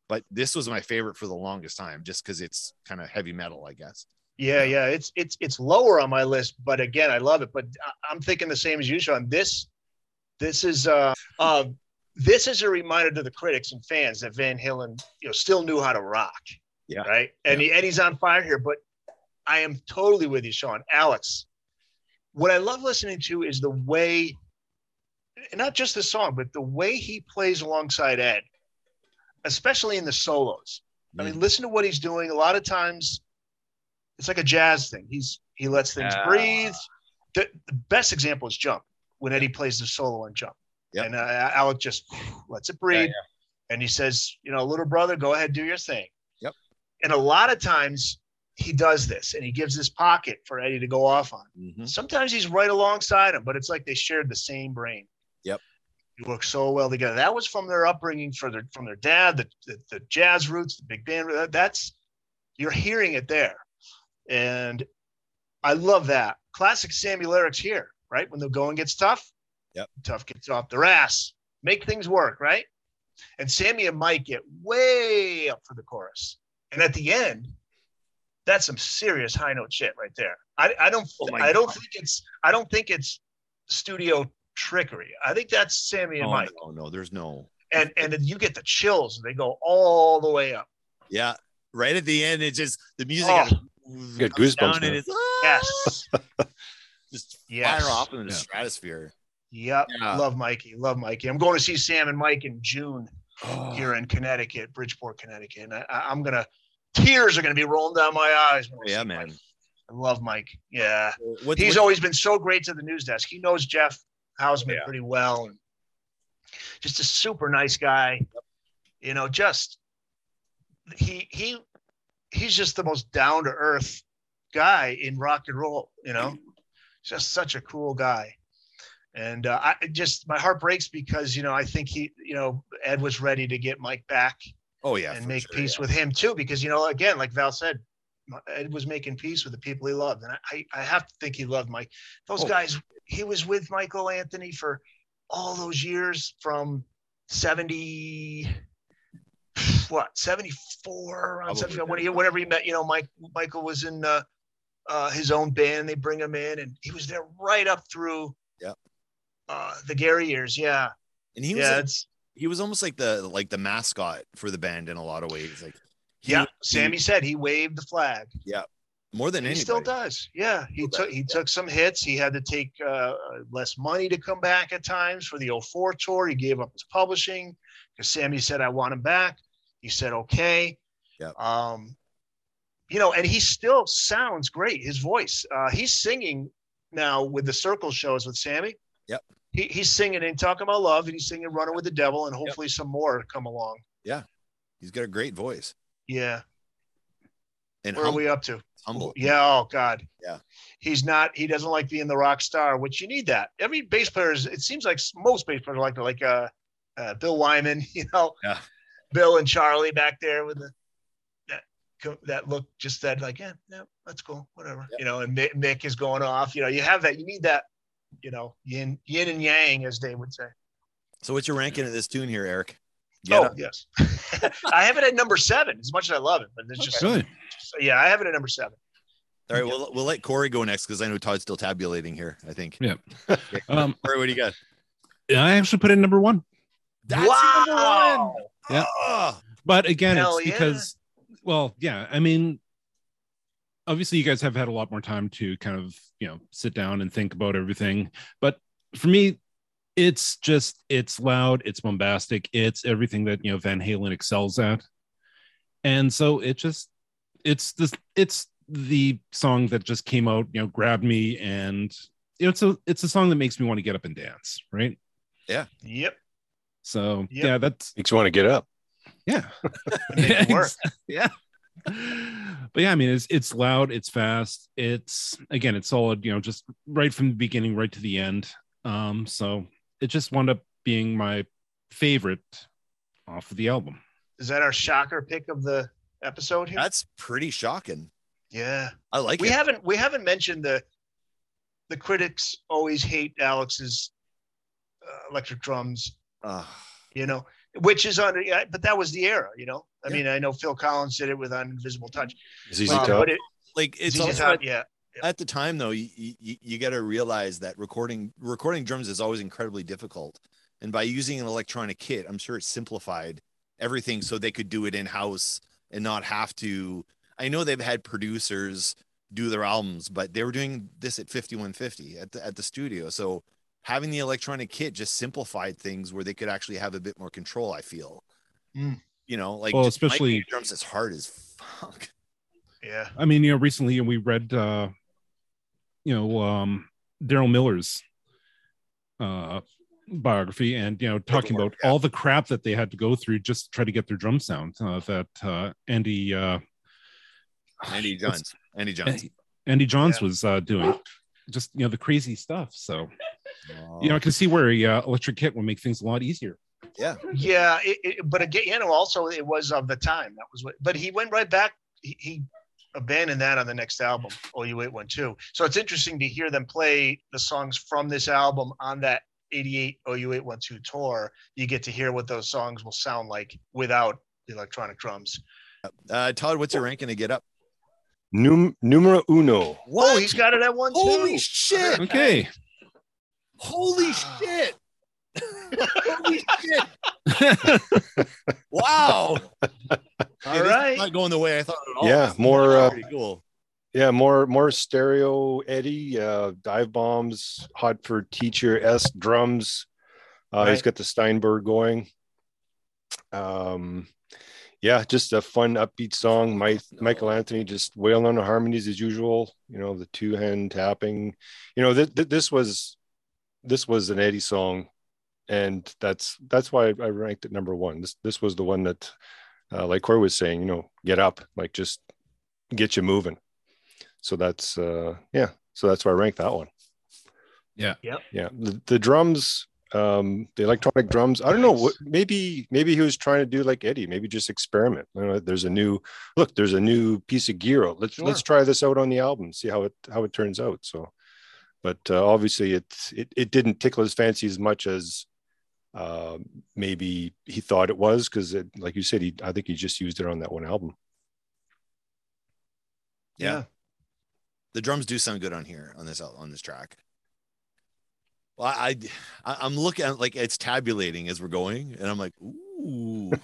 but this was my favorite for the longest time, just because it's kind of heavy metal, I guess. Yeah, yeah. It's it's it's lower on my list, but again, I love it. But I'm thinking the same as you, Sean. This this is uh uh this is a reminder to the critics and fans that Van Halen, you know, still knew how to rock. Yeah. Right. And he, Eddie's on fire here, but I am totally with you, Sean. Alex, what I love listening to is the way, and not just the song, but the way he plays alongside Ed, especially in the solos. I mean, listen to what he's doing. A lot of times, it's like a jazz thing. He's he lets things Yeah. breathe. The, the best example is Jump when Eddie plays the solo on Jump. Yep. And uh, Alec just lets it breathe. And he says, you know, little brother, go ahead, do your thing. Yep. And a lot of times he does this and he gives this pocket for Eddie to go off on. Mhm. Sometimes he's right alongside him, but it's like they shared the same brain. Yep. You work so well together. That was from their upbringing, for their from their dad, the, the, the jazz roots, the big band. that- That's you're hearing it there, and I love that. Classic Sammy lyrics here, right? When the going gets tough, Yep. tough gets off their ass, make things work, right? And Sammy and Mike get way up for the chorus, and at the end, that's some serious high note shit right there. I, I don't Oh my I don't God. think it's I don't think it's studio trickery. I think that's Sammy and Oh, Mike. no, no, there's no. And and then you get the chills. They go all the way up. Yeah, right at the end, it just the music Oh. goes- Got goosebumps down and it's ah, Yes. just Yes. fire off in the Yeah. stratosphere. Yep. Yeah. Love Mikey. Love Mikey. I'm going to see Sam and Mike in June Oh. here in Connecticut, Bridgeport, Connecticut. And I, I- I'm gonna tears are gonna be rolling down my eyes. when yeah, man. Mike. I love Mike. Yeah. What, He's what- always been so great to the news desk. He knows Jeff Hausman Yeah. pretty well, and just a super nice guy. You know, just he he he's just the most down to earth guy in rock and roll. You know, just such a cool guy. And uh, I just my heart breaks because you know I think he you know Ed was ready to get Mike back oh yeah, and make sure, peace yeah. with him too because you know again like val said ed was making peace with the people he loved and i i have to think he loved mike those Oh. guys he was with michael anthony for all those years from 70 what 74 around Probably 75 when he, whenever he met you know mike michael was in uh, uh his own band they bring him in and he was there right up through Yep. uh the gary years yeah And he was yeah, like, he was almost like the like the mascot for the band in a lot of ways. Like yeah sammy said he waved the flag Yeah, more than anything. he anybody. still does. Yeah, he took he took some hits. He had to take uh, less money to come back at times for the 04 tour. He gave up his publishing because Sammy said, "I want him back." He said, "Okay." Yep. Um, you know, and he still sounds great. His voice. Uh, he's singing now with the Circle shows with Sammy. Yep. He, he's singing and talking about love, and he's singing "Running with the Devil," and hopefully some more come along. Yeah, he's got a great voice Yeah. and Where are we up to? humble. Yeah. Oh God. Yeah. He's not. He doesn't like being the rock star, which you need that. Every bass player is. It seems like most bass players are like like uh, uh, Bill Wyman. You know. Yeah. Bill and Charlie back there with the that that look, just that like yeah, yeah, that's cool, whatever. Yep. You know, and Mick, Mick is going off. You know, you have that. You need that. You know, yin yin and yang, as they would say. So what's your ranking of this tune here, Eric? Get oh up. yes, I have it at number seven. As much as I love it, but it's just Really? so, yeah, I have it at number seven. All right, we'll we'll let Corey go next because I know Todd's still tabulating here. I think. Yeah. Okay. Um, Corey, what do you got? I actually put in number one. That's your number Wow. one. Yeah. Oh, But again, Hell it's yeah. because, well, yeah, I mean, obviously, you guys have had a lot more time to kind of, you know, sit down and think about everything. But for me, it's just, it's loud, it's bombastic, it's everything that, you know, Van Halen excels at. And so it just, it's this, it's the song that just came out, you know, grabbed me and, you know, it's a, it's a song that makes me want to get up and dance, right? Yeah, yep. So, Yep. yeah, that's, Makes you want to get up. yeah. Make it work. yeah. But yeah, I mean, it's it's loud, it's fast, it's again, it's solid. You know, just right from the beginning, right to the end. Um, so it just wound up being my favorite off of the album. Is that our shocker pick of the episode here? that's pretty shocking. yeah. I like We it. haven't we haven't mentioned the the critics always hate Alex's uh, electric drums, Ah, you know, which is on yeah, but that was the era, you know. I Yeah. mean, I know Phil Collins did it with on Invisible Touch. ZZ Uh, Top. but it, like it's ZZ also Top, yeah. At the time though. You you, you got to realize that recording recording drums is always incredibly difficult, and by using an electronic kit, I'm sure it simplified everything so they could do it in house and not have to. I know they've had producers do their albums, but they were doing this at 5150 at the, at the studio. So having the electronic kit just simplified things where they could actually have a bit more control. I feel, Mm. you know, like Well, just especially- drums is hard as fuck. Yeah. I mean, you know, recently we read, uh, you know, um, Daryl Miller's uh, biography and you know talking Paperwork, about all the crap that they had to go through just to try to get their drum sound uh, that uh, Andy uh, Andy Johns. Andy Johns. Andy Johns Yeah. was uh, doing just you know the crazy stuff. So you know I can see where a uh, electric kit would make things a lot easier. yeah. Yeah, it, it, but again, you know, also it was of the time. That was what. But he went right back. He, he abandoned that on the next album, OU eight one two. So it's interesting to hear them play the songs from this album on that eighty eight OU eight one two tour. You get to hear what those songs will sound like without the electronic drums. Uh, Todd, what's your ranking to get up? Num- numero uno. Oh, he's got it at one Holy too. shit! Okay. Holy shit! Holy shit! Wow! All Hey, right. not going the way I thought at all. Yeah, more, uh, pretty cool. Yeah, more more stereo Eddie, uh, dive bombs, hot for teacher S drums. Uh, He's Right. got the Steinberger going. Um, yeah, just a fun upbeat song. Mike, Michael Anthony just wailing on the harmonies as usual. You know, the two hand tapping. You know, th- th- this was this was an Eddie song, and that's that's why I ranked it number one. This this was the one that, uh, like Corey was saying, you know, get up, like just get you moving so that's uh yeah so that's why i ranked that one Yeah. Yep. yeah the, the drums um the electronic drums i don't know what maybe maybe he was trying to do like eddie maybe just experiment you know, there's a new look there's a new piece of gear out. let's let's try this out on the album see how it how it turns out so but uh, obviously it, it it didn't tickle his fancy as much as uh, maybe he thought it was because like you said he i think he just used it on that one album Yeah. The drums do sound good on here on this on this track. Well, I, I I'm looking at like it's tabulating as we're going, and I'm like, ooh.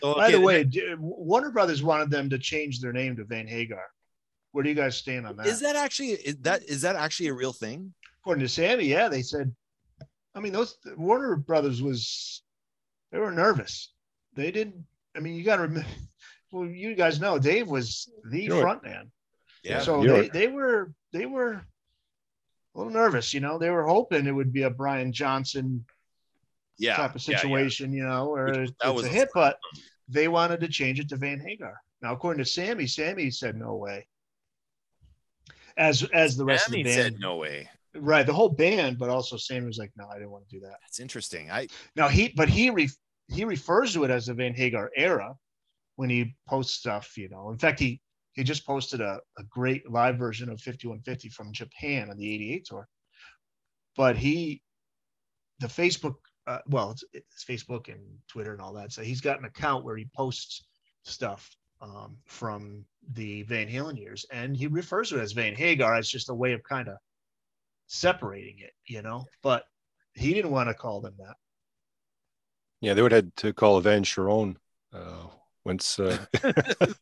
So, By the way, Warner Brothers wanted them to change their name to Van Hagar. Where do you guys stand on that? is that actually is that is that actually a real thing? According to Sammy, yeah, they said. I mean, those Warner Brothers was they were nervous. They didn't. I mean, you got to remember. Well, you guys know Dave was the You know what- front man. Yeah. So You know they, what- they were they were a little nervous. You know, they were hoping it would be a Brian Johnson yeah. type of yeah, yeah. situation. You know, or Which- it's was a hit, but they wanted to change it to Van Hagar. Now, according to Sammy, Sammy said no way. As as the rest Sammy of the band, said no way. Right? The whole band, but also Sammy was like, no, I didn't want to do that. That's interesting. I Now he, but he re, he refers to it as the Van Hagar era when he posts stuff. You know, in fact, he he just posted a, a great live version of 5150 from Japan on the 88 tour. But he, the Facebook, uh, well, it's, it's Facebook and Twitter and all that. So he's got an account where he posts stuff um, from the Van Halen years, and he refers to it as Van Hagar. It's just a way of kind of separating it, you know. But he didn't want to call them that. Yeah, they would have had to call Van Cherone uh, once. Uh, I,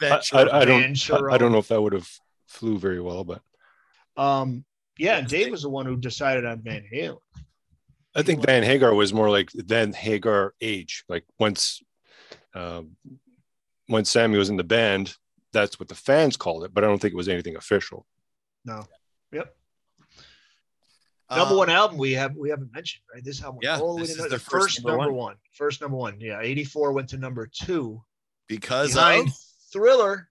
Venture. I, I don't. Van I, I don't know if that would have flew very well, but Um, yeah, and Dave was the one who decided on Van Halen. I think Van Hagar was more like Van Hagar age. Like once, um, once Sammy was in the band, that's what the fans called it. But I don't think it was anything official. No. Yep. Number one um, album we have we haven't mentioned, right? This album Yeah, all the way this to is the first first number number one. one. First number one. Yeah. 84 went to number two because behind of Thriller.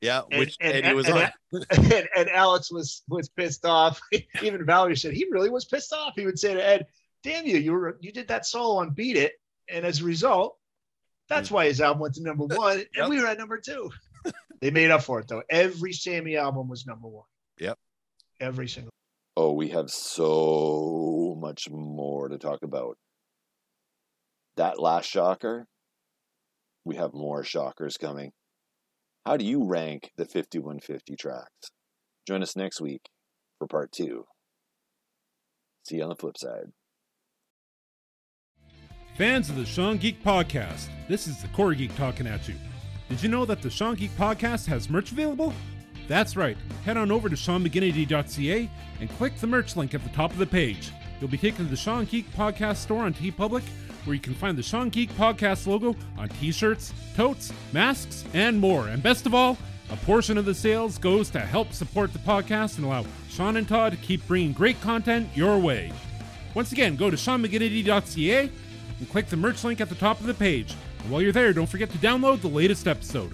yeah, And- which and- was and- on. and, and Alex was was pissed off. Even Valerie said he really was pissed off. He would say to Ed, "Damn you! You were you did that solo on Beat It, and as a result, that's mm. why his album went to number one, and Yep. we were at number two. they made up for it though. Every Sammy album was number one. Yep. Every single. Oh, we have so much more to talk about. That last shocker, we have more shockers coming. How do you rank the 5150 tracks? Join us next week for part two. See you on the flip side. Fans of the Sean Geek Podcast, this is the Core Geek talking at you. Did you know that the Sean Geek Podcast has merch available? That's right. Head on over to SeanMcGinnity.ca and click the merch link at the top of the page. You'll be taken to the Sean Geek Podcast store on TeePublic, where you can find the Sean Geek Podcast logo on t-shirts, totes, masks, and more. And best of all, a portion of the sales goes to help support the podcast and allow Sean and Todd to keep bringing great content your way. Once again, go to SeanMcGinnity.ca and click the merch link at the top of the page. And while you're there, don't forget to download the latest episode.